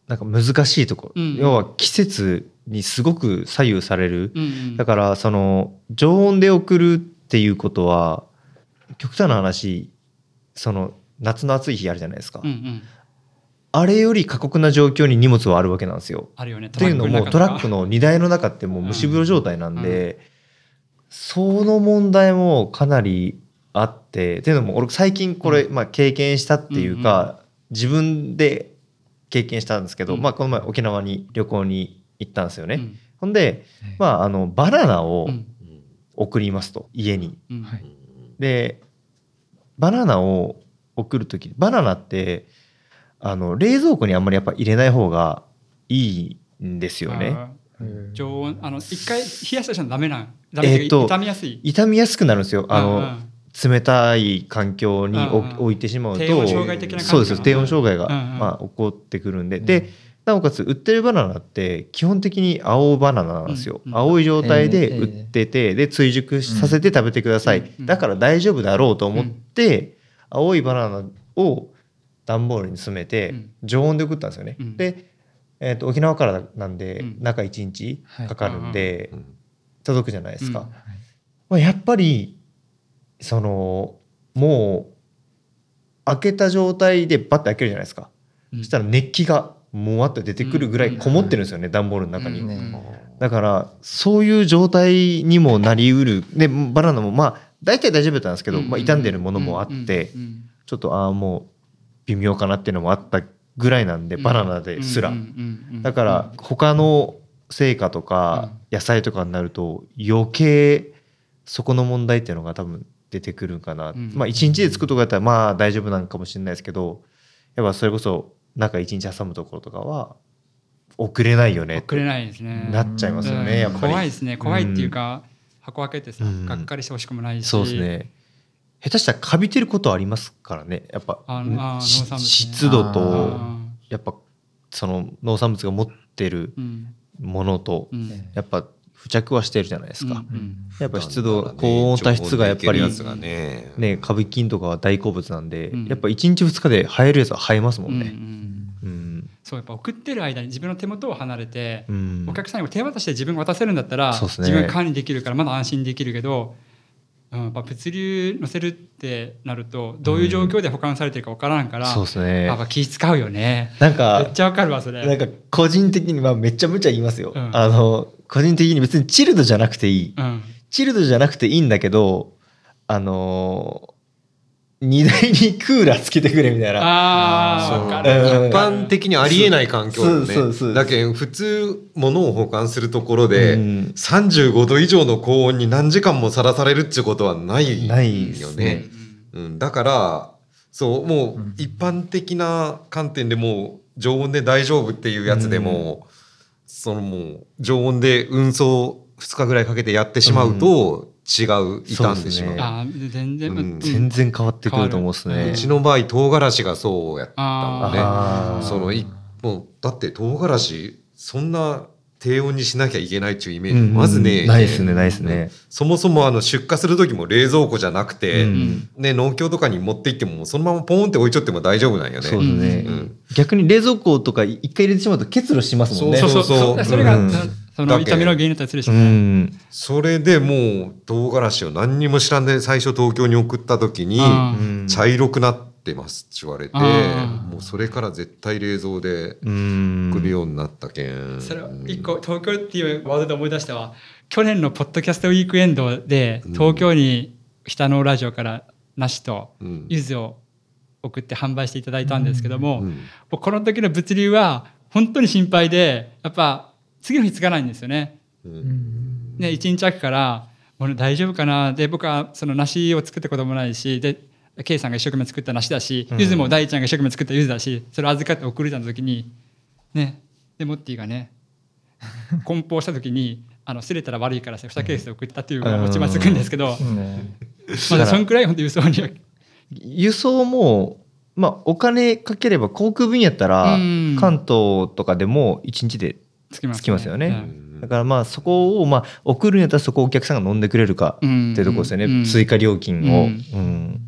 なんか難しいとこ。ろ。うん。要は季節にすごく左右される。うんうん。だから、その、常温で送るっていうことは、極端な話、その、夏の暑い日あるじゃないですか。うんうんあれより過酷な状況に荷物はあるわけなんですよ。あるよね。っていうのもトラックの荷台の中ってもう蒸し風呂状態なんで、その問題もかなりあってっていうのも俺最近これ、まあ、経験したっていうか、自分で経験したんですけど、うん。まあ、この前沖縄に旅行に行ったんですよね。うん。ほんで、まあ、あのバナナをうん。送りますと家に。でバナナを送る時バナナってあの冷蔵庫にあんまりやっぱ入れない方がいいんですよね。常温あの一回冷やしたらダメなん。ダメえーと傷みやすい。傷みやすくなるんですよ。あの、うんうん。冷たい環境におうんうん。置いてしまうと、低温障害的な感じそうです低温障害が、うんうん。まあ、起こってくるんで、でなおかつ売ってるバナナって基本的に青バナナなんですよ、うんうん。青い状態で売ってて、で追熟させて食べてください、うん。うん。だから大丈夫だろうと思って、青いバナナを段ボールに詰めてうん。常温で送ったんですよね、うん。で、えー、と沖縄からなんでうん。中1日かかるんで、うん届くじゃないですか、うん。まあ、やっぱりそのもう開けた状態でバッて開けるじゃないですか、うん。そしたら熱気がもわっと出てくるぐらいこもってるんですよね、段ボールの中に、うん。ねだからそういう状態にもなりうる。でバナナもまあ大体大丈夫だったんですけど、うん。まあ、傷んでるものもあって、うん。うん。ちょっとああもう微妙かなっていうのもあったぐらいなんで、バナナですら、うんうんうんうんだから他の成果とか野菜とかになると余計そこの問題っていうのが多分出てくるんかな、うんまあ一日で作るとかだったらまあ大丈夫なんかもしれないですけどやっぱそれこそ中一日挟むところとかは送れないよね送れないですね。なっちゃいますよね、うん。やっぱり。怖いですね。怖いっていうか、箱開けてさ、うん。がっかりしてほしくもないし。そうですね下手したらカビてることありますからね。やっぱね。湿度とあやっぱその農産物が持ってるものとうん。ねやっぱ付着はしてるじゃないですか、うんうん。やっぱ湿度高温多湿がやっぱりね。ねカビ菌とかは大好物なんで、うん。やっぱ1日2日で生えるやつは生えますもんうんうねん。うん、そうやっぱ送ってる間に自分の手元を離れて、うん。お客さんにも手渡しで自分が渡せるんだったら、ね。自分が管理できるからまだ安心できるけど、うん、やっぱ物流載せるってなるとどういう状況で保管されてるかわからんから、そうですね。やっぱ気使うよね。めなんかっちゃわかるわそれ。なんか個人的にまあめっちゃ無茶言いますよ、うん。あの個人的に別にチルドじゃなくていい。うん。チルドじゃなくていいんだけどあのー荷台にクーラーつけてくれみたいな。ああわかる。うん。一般的にありえない環境だよねそうそうそう。だけど普通物を保管するところで、うん。35度以上の高温に何時間もさらされるってことはないないっすよね。ね。うん、だからそうもう一般的な観点でもう常温で大丈夫っていうやつでも、そのもう常温で運送2日ぐらいかけてやってしまうと違う傷んでしまう。ね。全然、うん。全然変わってくると思うっすね。うちの場合唐辛子がそうやったのね。あー。そのいもうだって唐辛子そんな低温にしなきゃいけないっていうイメージ、まずねないですねないですね。そもそもあの出荷する時も冷蔵庫じゃなくて、うん。ね、農協とかに持って行ってもそのままポンって置いちゃっても大丈夫なんよね。そうですね、うん。逆に冷蔵庫とか一回入れてしまうと結露しますもんね。そうそうそう。そうそれが、うんその痛みの原因だったりするしうね、ん。それでもう唐辛子を何にも知らんで最初東京に送った時に茶色くなってますって言われてもうそれから絶対冷蔵でうん。送るようになったけん。それを一個東京っていうワードで思い出したわ。去年のポッドキャストウィークエンドでうん。東京に北のラジオから梨とうん柚子を送って販売していただいたんですけども、うん。もうこの時の物流は本当に心配でやっぱ次の日つかないんですよね。うん。ね、1日空くからもう大丈夫かな。で僕はその梨を作ったこともないしで K さんが一生懸命作った梨だし、うん。柚子も大ちゃんが一生懸命作った柚子だしそれを預かって送るた時にねでモッティがね梱包した時にあの擦れたら悪いから2ケースで送ったっていうのが落ちまつくんですけど、ね。まだそんくらい本当輸送には輸送もまあお金かければ航空便やったらうん。関東とかでも1日でつきます,、つきますよね。うん。だからまあそこをまあ送るんやったらそこをお客さんが飲んでくれるかってうん。いうところですよね、うん。追加料金を、ううん。ん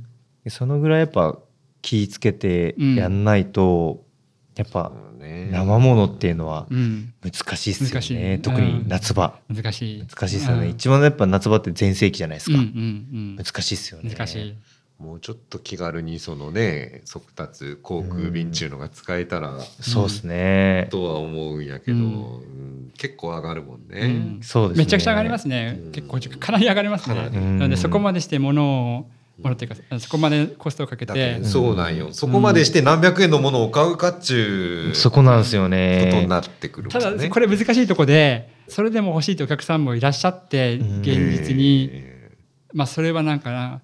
そのぐらいやっぱ気ぃつけてやんないと、やっぱね。生ものっていうのはうん。難しいっすよね、い特に夏場、難しい。難しいっすよね、うん一番やっぱ夏場って全盛期じゃないですか、うんうん難しいっすよね。うん難しいもうちょっと気軽にそのね速達航空便っていうのが使えたらそうですね、とは思うんやけど、うん。うん結構上がるもんね。うん。そうですね。めちゃくちゃ上がりますね、うん。結構かなり上がりますね。かなのでそこまでして物を物っていうかそこまでコストをかけて。どそうなんよ、そこまでして何百円のものを買うかっちゅうそこなんですよことねになってくるもんね。ただこれ難しいとこでそれでも欲しいというお客さんもいらっしゃってうん。現実に。え。まあそれはなんかな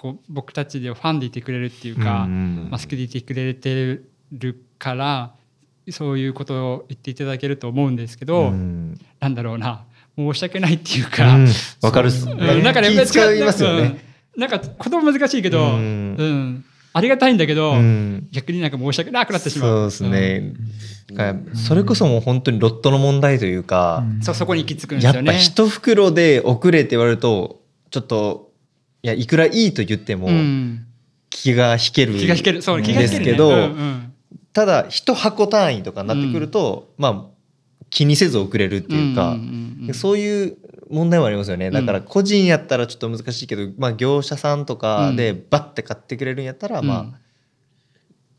こう僕たちでファンでいてくれるっていうかうんまあ好きでいてくれてるからそういうことを言っていただけると思うんですけどうん。なんだろうな。申し訳ないっていうか、うん。わかるっす、うん。なんかね気使いますよね、うん。なんか言葉難しいけど、ううん。んありがたいんだけど、うん。逆になんか申し訳なくなってしまう。そうですね、それこそもう本当にロットの問題というか、うん。そこに行き着くんですやっよね。ぱ一袋で遅れって言われるとちょっといやいくらいいと言ってもうん。気が引ける気が引ける。そう気が引ける、ね、ですけど、ただ一箱単位とかになってくると、まあ気にせず遅れるっていうか、そういう問題もありますよね。だから個人やったらちょっと難しいけど、まあ、業者さんとかでバッて買ってくれるんやったら、まあうん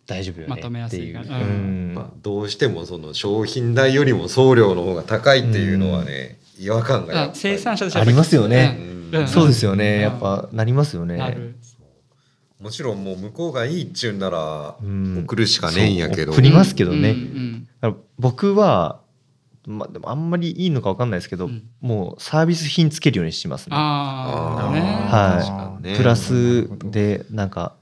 大丈夫よねまとめやっていう、すいから。うん。まあ、どうしてもその商品代よりも送料の方が高いっていうのはね、違和感がやっぱり。あ生産者としてありますよね。うん。そうですよね、うん。やっぱなりますよね。なる。もちろんもう向こうがいいっちゅうんならうん。送るしかねえんやけど、そう。送りますけどね。うんうんだから僕は、まあ、でもあんまりいいのか分かんないですけど、うん。もうサービス品つけるようにしますね。ああ、なるほどね。はい。確かにね。プラスでなんか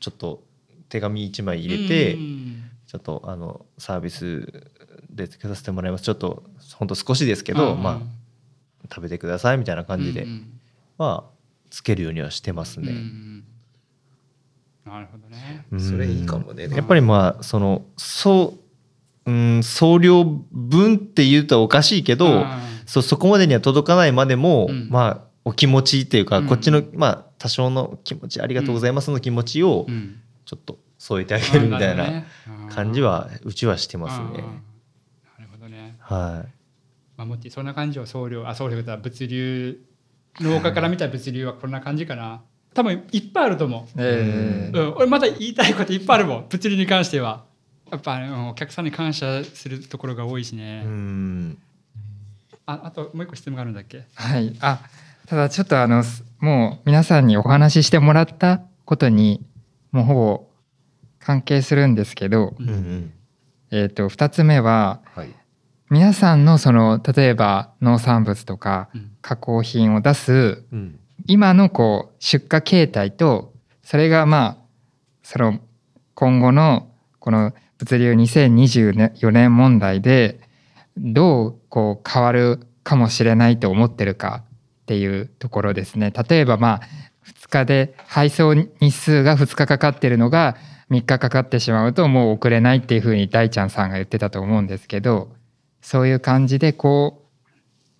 ちょっと手紙1枚入れて、うんちょっとあのサービスでつけさせてもらいます。ちょっとほんと少しですけど、うんまあ食べてくださいみたいな感じで、うんまあつけるようにはしてますうんうね。ん。なるほどね。うん。それいいかもね。やっぱりまあそのそううん送料分って言うとおかしいけど、うん。そそこまでには届かないまでも、うん。まあお気持ちっていうか、うん。こっちのまあ多少の気持ちありがとうございますの気持ちをうん。ちょっと添えてあげるみたいな感じはうちはしてますね。はい。まあ、もってそんな感じを送料あ送料とは物流農家から見た物流はこんな感じかな。多分いっぱいあると思う、えーうん、俺まだ言いたいこといっぱいあるもん。物流に関しては。やっぱ、うんお客さんに感謝するところが多いしね、うん。ああともう一個質問があるんだっけ？はい、あただちょっとあのすもう皆さんにお話ししてもらったことにもうほぼ関係するんですけど、ううん。んえー、と2つ目ははい皆さんのその例えば農産物とかうん加工品を出すうん今のこう出荷形態とそれがまあその今後のこの物流2024年問題でどうこう変わるかもしれないと思ってるかっていうところですね。例えばまあ2日で配送日数が2日かかってるのが3日かかってしまうともう遅れないっていうふうに大ちゃんさんが言ってたと思うんですけどそういう感じでこう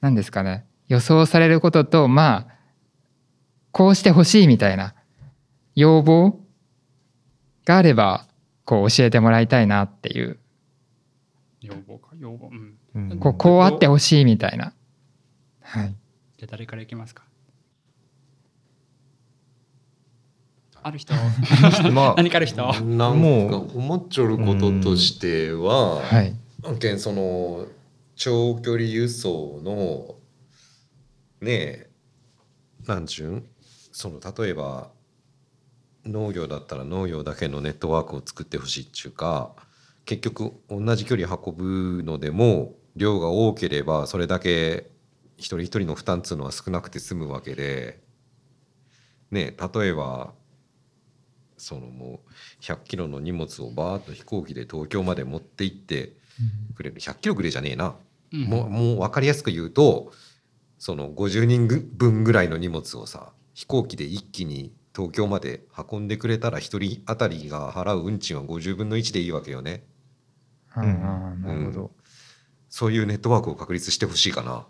何ですかね予想されることとまあこうしてほしいみたいな要望があればこう教えてもらいたいなっていう。要望か要望うん。うん。こうこうあってほしいみたいな。はい、じゃあ誰からいきますか？ある人？まあ 何かある人？なんもか思っちょることとしては、はい案件その長距離輸送のねえなんちゅうん？その例えば農業だったら農業だけのネットワークを作ってほしいっちゅうか結局同じ距離運ぶのでも量が多ければそれだけ一人一人の負担っつうのは少なくて済むわけでねえ例えばそのもう100キロの荷物をバーッと飛行機で東京まで持って行ってくれる100キロくれじゃねえな、うん。もうもう分かりやすく言うとその50人ぐ分ぐらいの荷物をさ飛行機で一気に東京まで運んでくれたら1人当たりが払う運賃は50分の1でいいわけよね。うん。あーなるほど、そういうネットワークを確立してほしいかな。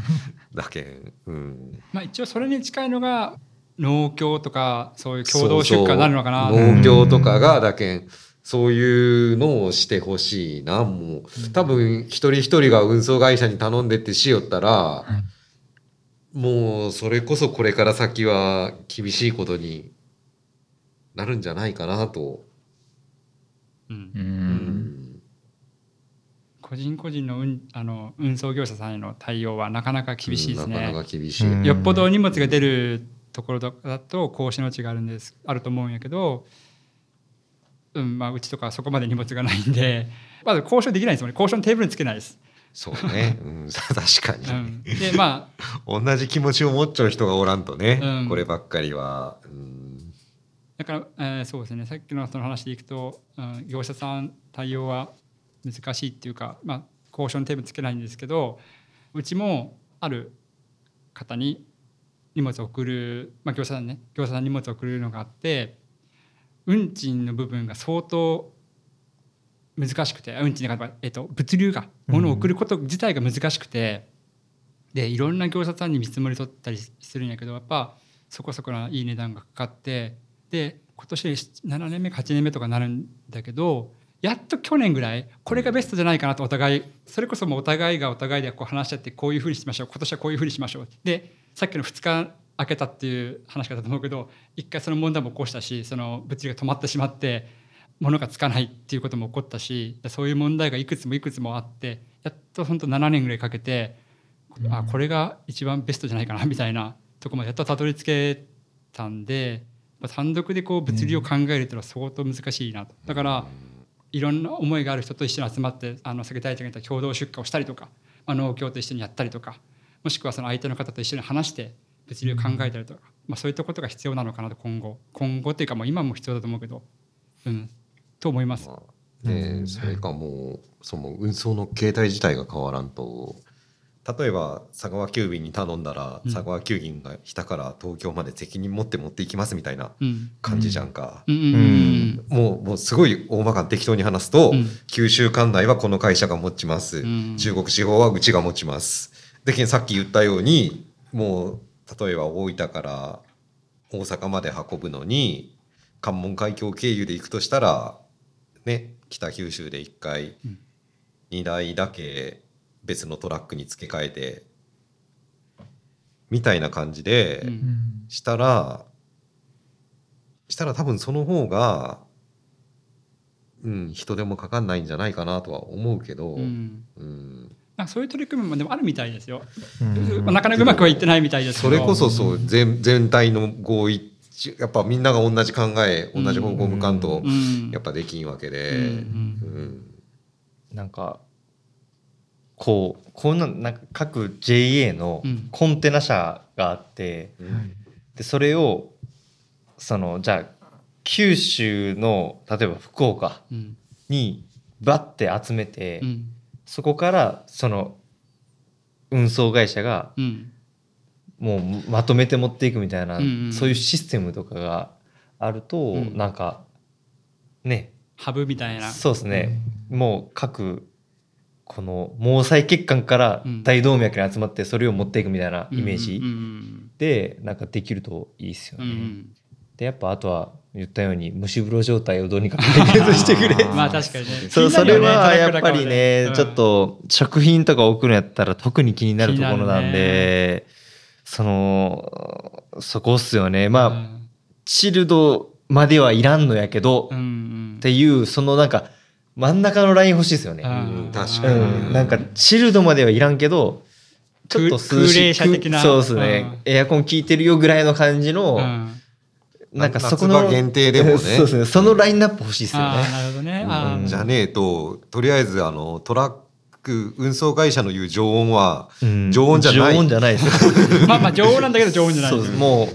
だけん。うん。まあ一応それに近いのが農協とかそういう共同出荷になるのかな。そうそう。農協とかがだけんそういうのをしてほしいなもう。多分一人一人が運送会社に頼んでってしよったら、もうそれこそこれから先は厳しいことになるんじゃないかなと、うん。ううん。ん個人個人の運あの運送業者さんへの対応はなかなか厳しいですね。なかなか厳しい、うん。よっぽど荷物が出るところだだと格子の地があるんですあると思うんやけど、うんまあ、うちとかはそこまで荷物がないんで まず交渉できないですもんね。交渉のテーブルにつけないです。そうね、うん、確かに、うん、でまあ。同じ気持ちを持っちゃう人がおらんとね、うん。こればっかりは、うん、だから、えーそうですね。さっきのその話でいくと、うん、業者さん対応は難しいっていうか、まあ、交渉のテーブルつけないんですけどうちもある方に荷物を送る、まあ、業者さんね業者さんに荷物を送るのがあって運賃の部分が相当難しくて運賃だから、えっと、物流が物を送ること自体が難しくて、でいろんな業者さんに見積もり取ったりするんやけどやっぱそこそこないい値段がかかってで今年7年目か8年目とかなるんだけどやっと去年ぐらいこれがベストじゃないかなとお互いそれこそもうお互いがお互いでこう話し合ってこういうふうにしましょう今年はこういうふうにしましょうでさっきの2日空けたっていう話だと思うけど一回その問題も起こしたしその物流が止まってしまって物がつかないっていうことも起こったしそういう問題がいくつもいくつもあってやっと本当7年ぐらいかけてあこれが一番ベストじゃないかなみたいなとこまでやっとたどり着けたんでまあ単独でこう物流を考えるっていうのは相当難しいなと。だからいろんな思いがある人と一緒に集まってあの先大ちゃんが言った共同出荷をしたりとか、まあ、農協と一緒にやったりとかもしくはその相手の方と一緒に話して物流を考えたりとか、まあ、そういったことが必要なのかなと今後。今後っていうかもう今も必要だと思うけど。うん。と思います。まあでそれかもうその運送の形態自体が変わらんと。例えば佐川急便に頼んだら、うん。佐川急便が下から東京まで責任持って持っていきますみたいなうん。感じじゃんか、うん。もうもうすごい大まかに適当に話すと、うん。九州管内はこの会社が持ちます、うん。中国地方はうちが持ちます。でさっき言ったようにもう例えば大分から大阪まで運ぶのに関門海峡経由で行くとしたらね北九州で1回うん。2台だけ別のトラックに付け替えてみたいな感じでしたらしたら多分その方がうん人手もかかんないんじゃないかなとは思うけど、うん。うんなんかそういう取り組みもでもあるみたいですよ。なかなかうまくはいってないみたいですけど。それこそそう全全体の合意やっぱみんなが同じ考え同じ方向向かんとうん。やっぱできんわけで、なんかこうこんななんか各 JA のうん。コンテナ車があって、うんでそれをそのじゃあ九州の例えば福岡うん。にバッて集めて、うんそこからその運送会社がうん。もうまとめて持っていくみたいな、うんうんそういうシステムとかがあると、うん。なんかね。ハブみたいな。そうですね、もう各この毛細血管からうん。大動脈に集まってそれを持っていくみたいなイメージうんうんでなんかできるといいですよね。うんうん。でやっぱあとは言ったように蒸し風呂状態をどうにか解決してくれ。まあ確かにね。そうそれはやっぱりね、うん。ちょっと食品とか送るんやったら特に気になるところなんで、そのそこっすよね。まあ、うん。チルドまではいらんのやけど、うんうん。っていうそのなんか真ん中のライン欲しいですよね。うん。うん。確うかに。ん、なんかチルドまではいらんけどちょっと涼し空冷車的な。そうですね、エアコン効いてるよぐらいの感じの、うんなんかそこの夏場限定でもね そうですねそのラインナップ欲しいですよね。なるほどね。あうんーじゃねえととりあえずあのトラック運送会社の言う常温はうん常温じゃない常温じゃないです。まあまあ常温なんだけど常温じゃない。ですもう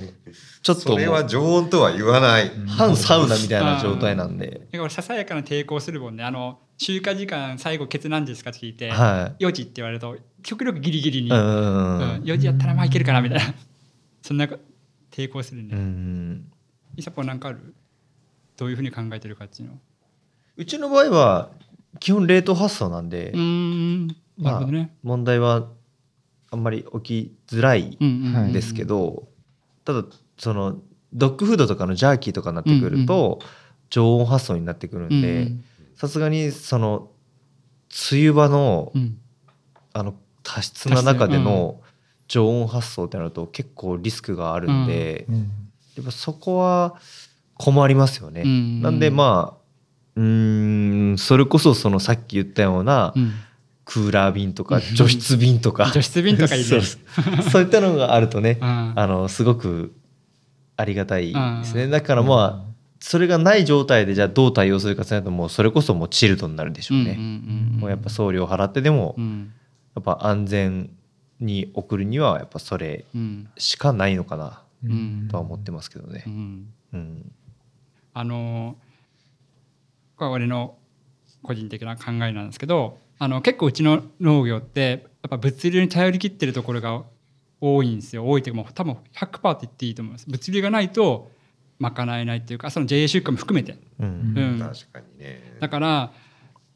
ちょっとそれは常温とは言わない、半サウナみたいな状態なんで、だからささやかな抵抗するもんね。あの集荷時間最後ケツ何時ですかって聞いて、は4時って言われると極力ギリギリに、い。ううんん。4時やったらまあいけるかなみたいな。そんな抵抗するうね。ん。イサポなんかある？どういうふうに考えてるかっていうの。うちの場合は基本冷凍発送なんでうー、ん。なるほどね。問題はあんまり起きづらいうんうんはいん。ですけど、ただそのドッグフードとかのジャーキーとかになってくると、常温発送になってくるんでうんさすがにその梅雨場のうん。あの多湿な中での常温発送ってなると結構リスクがあるんで、うんやっぱそこは困りますよね。うん。なんでまあうーんそれこそそのさっき言ったようなうん。クーラー便とか除湿便とか。除湿便とかいいね。そうそう。いったのがあるとねうん。あのすごくありがたいですね。うん。だからまあそれがない状態でじゃあどう対応するかってなるともうそれこそもうチルドになるでしょうね。うんうんうんもうやっぱ送料払ってでもうん。やっぱ安全に送るにはやっぱそれうん。しかないのかな。うんとは思ってますけどね。う。ん。うん。あのこれは俺の個人的な考えなんですけどあの結構うちの農業ってやっぱ物流に頼り切ってるところが多いんですよ。多いというかもう多分100%って言っていいと思います。物流がないと賄えないっていうかその JA 出荷も含めて。うん。うん。確かにね。だから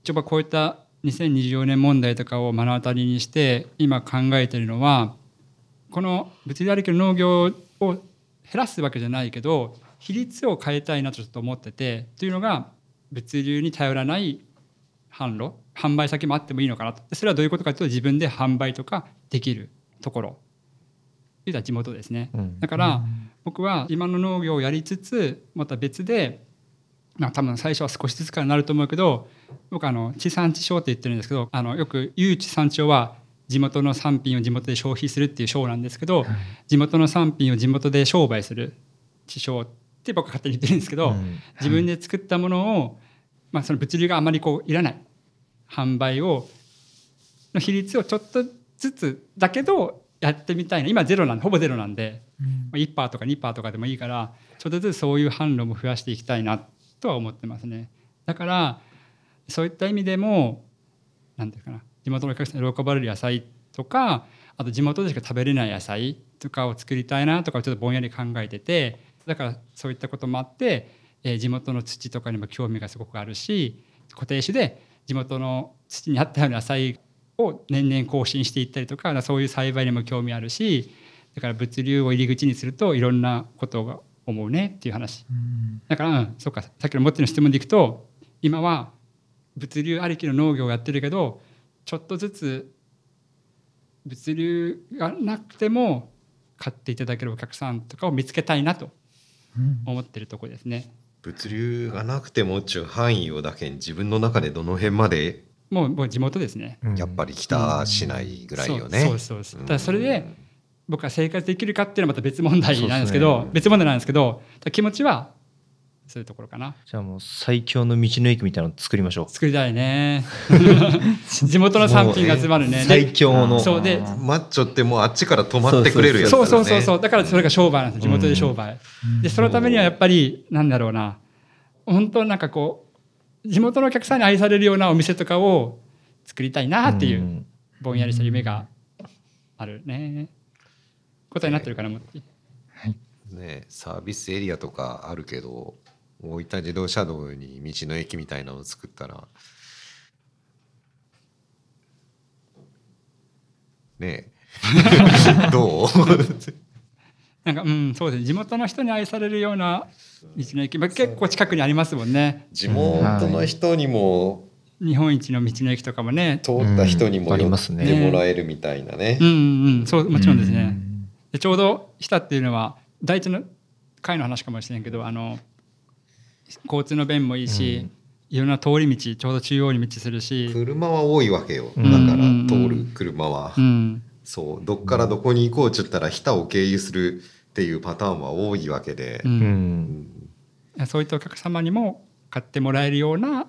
ちょっとこういった2024年問題とかを目の当たりにして今考えてるのはこの物流ありきの農業を減らすわけじゃないけど比率を変えたいなとちょっと思っててというのが物流に頼らない販路販売先もあってもいいのかなと。でそれはどういうことかというと自分で販売とかできるところ。いうのは地元ですね。うん。だから僕は今の農業をやりつつまた別でまあ多分最初は少しずつからなると思うけど僕あの地産地消って言ってるんですけどあのよく有地産地消は地元の産品を地元で消費するっていう商なんですけど地元の産品を地元で商売する地消って僕は勝手に言ってるんですけど、うん。自分で作ったものを、まあ、その物流があまりこういらない。販売をの比率をちょっとずつだけどやってみたいな。今ゼロなんでほぼゼロなんで、まあ、1%とか2%とかでもいいからちょっとずつそういう販路も増やしていきたいなとは思ってますね。だからそういった意味でもなんていうかな地元のお客さんに喜ばれる野菜とかあと地元でしか食べれない野菜とかを作りたいなとかちょっとぼんやり考えててだからそういったこともあって、えー地元の土とかにも興味がすごくあるし固定種で地元の土に合ったような野菜を年々更新していったりとかそういう栽培にも興味あるしだから物流を入り口にするといろんなことが思うねっていう話。だから、うん、そうか。さっきのもっちの質問でいくと今は物流ありきの農業をやってるけどちょっとずつ物流がなくても買っていただけるお客さんとかを見つけたいなと思ってるところですね。物流がなくてもっちゅう範囲をだけに自分の中でどの辺までもうもう地元ですね。やっぱり北市内ぐらいよね。そうそうです。だそれで僕は生活できるかっていうのはまた別問題なんですけど、別問題なんですけど、気持ちはそういうところかな。じゃあもう最強の道の駅みたいなの作りましょう。作りたいね。地元の産品が集まるね。最強の。そうで、マッチョってもうあっちから止まってくれるやつそうそうそうそう。だからそれが商売なんです。地元で商売。で、そのためにはやっぱりなんだろうな。本当なんかこう地元のお客さんに愛されるようなお店とかを作りたいなっていうぼんやりした夢があるね。答えになってるかな、もはいね、サービスエリアとかあるけど大分自動車道に道の駅みたいなのを作ったらねえ。どう？なんかうんそうです地元の人に愛されるような道の駅、まあ、結構近くにありますもんね。地元の人にも、日本一の道の駅とかもね。通った人にも寄ってもらえるみたいなね。うんうんそうもちろんですね。でちょうど日田っていうのは第一の会の話かもしれんけどあの交通の便もいいし、いろんな通り道ちょうど中央に道するし。車は多いわけよ。だから通る車は、うん、そう。どっからどこに行こうっつったら日田を経由するっていうパターンは多いわけで、うん。そういったお客様にも買ってもらえるような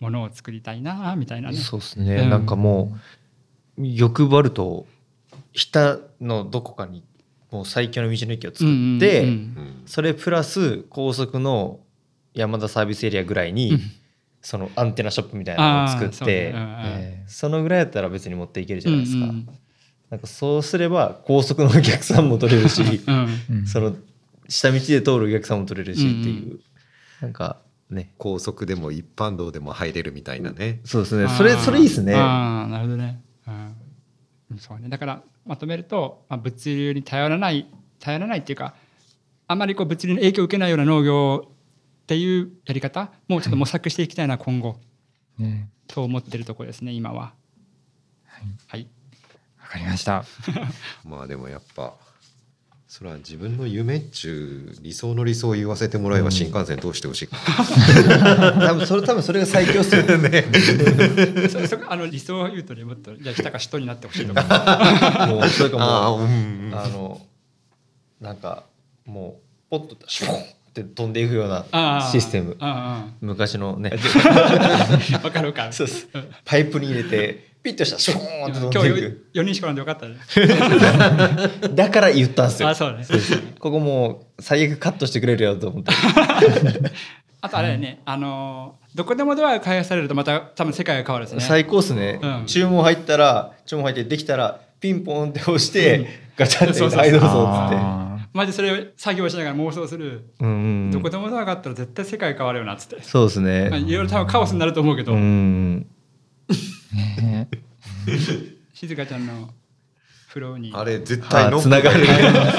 ものを作りたいなみたいなね。そうですね、うん、なんかもう欲張ると日田のどこかにもう最強の道の駅を作って、うんうんうん、それプラス高速の山田サービスエリアぐらいに、うん、そのアンテナショップみたいなのを作ってそ,、えー、そのぐらいだったら別に持っていけるじゃないですか。うんうん。なんかそうすれば高速のお客さんも取れるし、うん、その下道で通るお客さんも取れるしっていう、うん、なんかね。高速でも一般道でも入れるみたいなね、そうですね。それそれいいですね。ああなるほどね、うん、そうね。だからまとめると、まあ、物流に頼らない頼らないっていうかあまりこう物流に影響を受けないような農業っていうやり方もうちょっと模索していきたいな、はい、今後、ね、と思ってるところですね今は。はい、はい。わかりました。まあでもやっぱそれは自分の夢っちゅう理想の理想を言わせてもらえば新幹線通してほしい、うん、多分それ多分それが最強っすよ。ね。そそあの理想を言うとねもっとじゃあ北か首都になってほしいとか。もうそれかもうあ,、うん、あのなんかもうポッとシュポンって飛んでいくようなシステム。昔のね。わかるかそうです。パイプに入れてピッとしたシューンって今日4人しかなんでよかったね。だから言ったんですよ。あそうね。ここもう最悪カットしてくれるよと思って。あとあれね、あのどこでもドアが開発されるとまた多分世界が変わるですね。最高っすね、うん、注文入ったら注文入ってできたらピンポンって押して、うん、ガチャって「はいどうぞ」っつってマジそれ作業しながら妄想する、うんうん、どこでもドアがあったら絶対世界変わるよなっつって。そうですね。いろいろ多分カオスになると思うけど、うん。静香ちゃんのフローに。あれ絶対ノックがいる、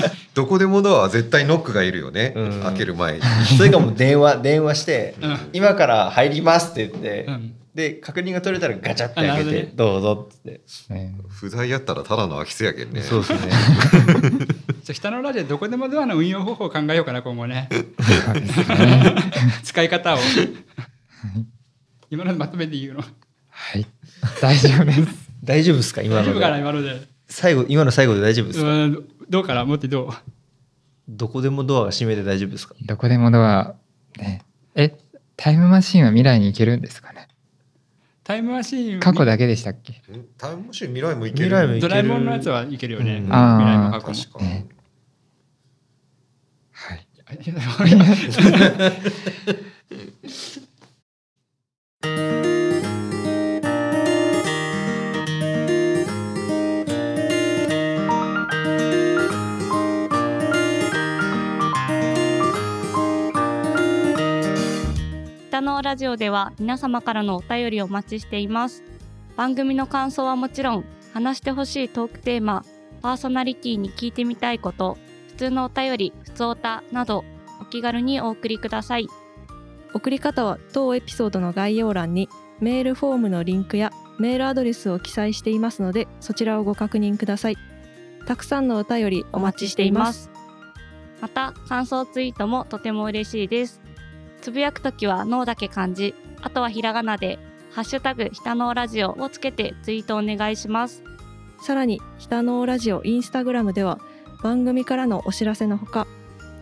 どこでもドアは絶対ノックがいるよね、うん、開ける前に。それかも電話電話して、うん、今から入ります」って言って、うん、で確認が取れたらガチャって開けて「どうぞ」っつって、不在やったらただの空き巣やけんね。そうですね じゃ北のラジオどこでもドアの運用方法を考えようかな今後ね。使い方を。今のまとめて言うの。はい。大丈夫です。大丈夫ですか？今の大丈夫かな今ので。最後今の最後で大丈夫ですか？どうかなもってどう？どこでもドアが閉めて大丈夫ですか？どこでもドアね。えタイムマシンは未来に行けるんですかね？タイムマシン。過去だけでしたっけ？タイムマシン未来もいける？未来もいけるドラえもんのやつはいけるよね、うん、未来も過去も、ね、はい北のラジオでは皆様からのお便りをお待ちしています。番組の感想はもちろん話してほしいトークテーマパーソナリティに聞いてみたいこと通のお便り普通おたなどお気軽にお送りください。送り方は当エピソードの概要欄にメールフォームのリンクやメールアドレスを記載していますのでそちらをご確認ください。たくさんのお便りお待ちしています。また感想ツイートもとても嬉しいです。つぶやくときは脳だけ漢字あとはひらがなでハッシュタグひたのラジオをつけてツイートお願いします。さらに「北のラジオ」インスタグラムでは番組からのお知らせのほか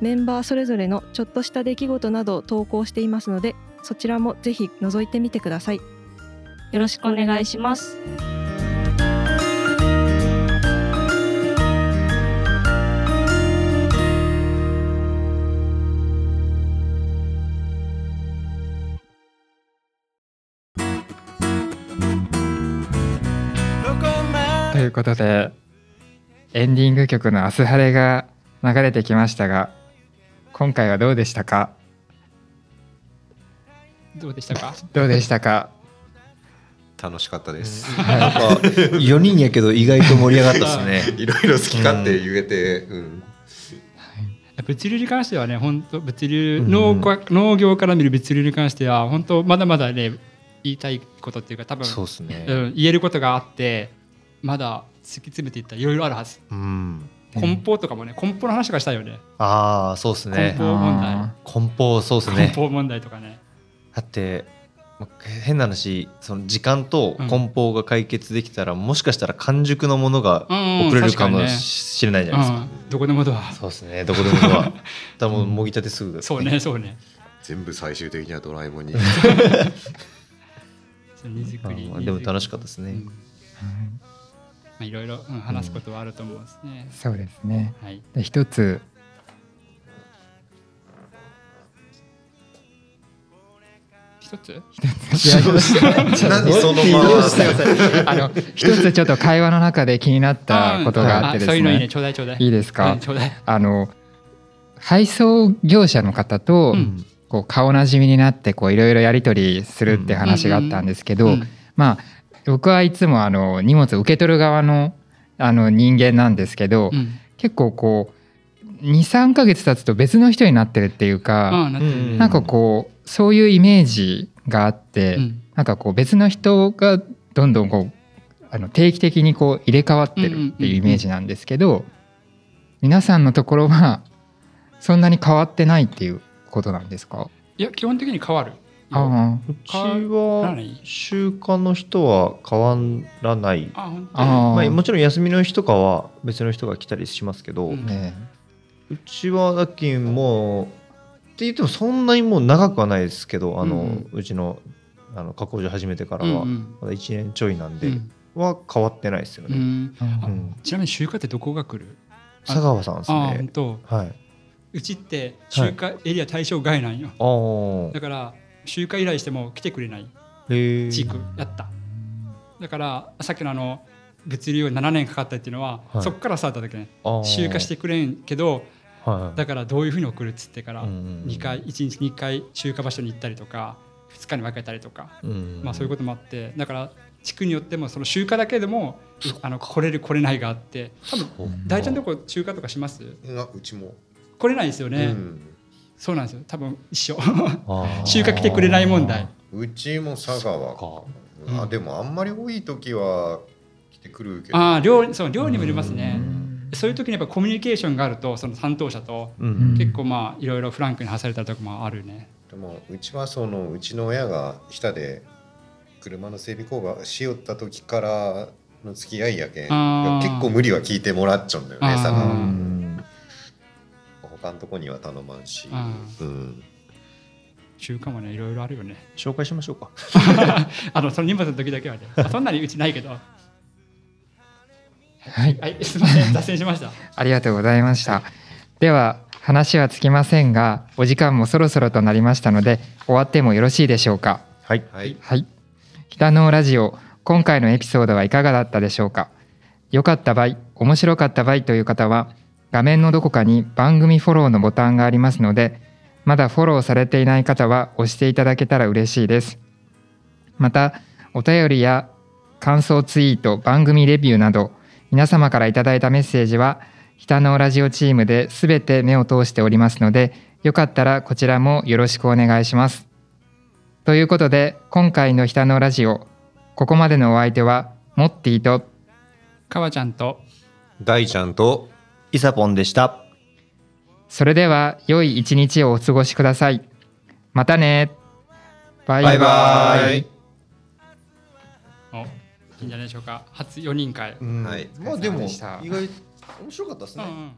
メンバーそれぞれのちょっとした出来事などを投稿していますのでそちらもぜひ覗いてみてください。よろしくお願いします。ということでエンディング曲の「明日晴れ」が流れてきましたが今回はどうでしたか？どうでしたか？どうでしたか？楽しかったです。なんか4人やけど意外と盛り上がったですね。いろいろ好き勝手言えて、うん。物流に関してはね本当物流うん。農家農業から見る物流に関しては本当まだまだね言いたいことっていうか多分そうですね。うん、言えることがあってまだ突き詰めていったらいろいろあるはずうん。梱包とかもね梱包の話とかしたいよねああ、そうです梱ね。包問題あ梱包そうです梱ね。包問題とかねだってま変な話その時間と梱包が解決できたら、もしかしたら完熟のものがうん送れるかもしれないじゃないですか。うん、どこでもドアそうですね。どこでもドア。多分もぎたてすぐです、そうねそうね全部最終的にはドラえもんに。でも楽しかったですねうんまあ、いろいろ、うん、話すことはあると思うんですね、そうですね。はい。で一つ一つ？一つちょっと会話の中で気になったことがあってですそういうのいいね。ねちょうだいちょうだい。いいですか？うんちょうだい。あの配送業者の方と、うん。こう顔なじみになってこういろいろやり取りするって話があったんですけど、うん。まあ僕はいつもあの荷物を受け取る側のあの人間なんですけど、うん。結構こう23ヶ月経つと別の人になってるっていうか、なんかこうそういうイメージがあって、うん。なんかこう別の人がどんどんこうあの定期的にこう入れ替わってるっていうイメージなんですけど、皆さんのところはそんなに変わってないっていうことなんですか？いや基本的に変わるあうちは習慣の人は変わらない。あまあ、ーもちろん休みの日とかは別の人が来たりしますけど、ううん。ねちはだっきもうって言ってもそんなにもう長くはないですけどあの、うんうちのあの加工所始めてからは、うんうん。まだ1年ちょいなんで、うん。は変わってないですよね。うん。あうん。ちなみに集荷ってどこが来る？佐川さんですああ本ね。当。はい。うちって集荷エリア対象外なんよ、ああ。だから集荷依頼しても来てくれない。地区やった。だからさっきのあの物流7年かかったっていうのは、はい。そこからスタートだけね。集荷してくれんけどはい。だからどういうふうに送るっつってからうんうんうん。2回1日2回集荷場所に行ったりとか2日に分けたりとか、うんまあ、そういうこともあってだから地区によってもその集荷だけでもあの来れる来れないがあって多分大ちゃんのとこ集荷とかします？あうちも。来れないですよね、うんそうなんですよ。多分一緒。あー。集荷来てくれない問題。うちも佐川か。うん。あでもあんまり多い時は来てくるけど。ああ量そう量にもよりますね。うん。そういう時にやっぱコミュニケーションがあるとその担当者とうん。結構まあいろいろフランクに話されたりとかもあるね。でもうちはそのうちの親が下で車の整備工場しよった時からの付き合いやけん。結構無理は聞いてもらっちゃうんだよね佐う川ん他のとこには頼まんし、あうん、中華もねいろいろあるよね紹介しましょうか。あのその荷物の時だけはね あそんなにうちないけどははいいすいません脱線しましたありがとうございました。では話はつきませんがお時間もそろそろとなりましたので終わってもよろしいでしょうか？はい。はいはい。北のラジオ今回のエピソードはいかがだったでしょうか？良かった場合、面白かった場合という方は画面のどこかに番組フォローのボタンがありますので、まだフォローされていない方は押していただけたら嬉しいです。またお便りや感想ツイート番組レビューなど皆様からいただいたメッセージは北のラジオチームで全て目を通しておりますのでよかったらこちらもよろしくお願いします。ということで今回の北のラジオここまでのお相手はモッティとかわちゃんと大ちゃんとイサポンでした。それでは良い一日をお過ごしください。またね。バイバイ。バイいいんじゃないでしょうか。初4人会、はい。まあでも意外面白かったですね。うんうん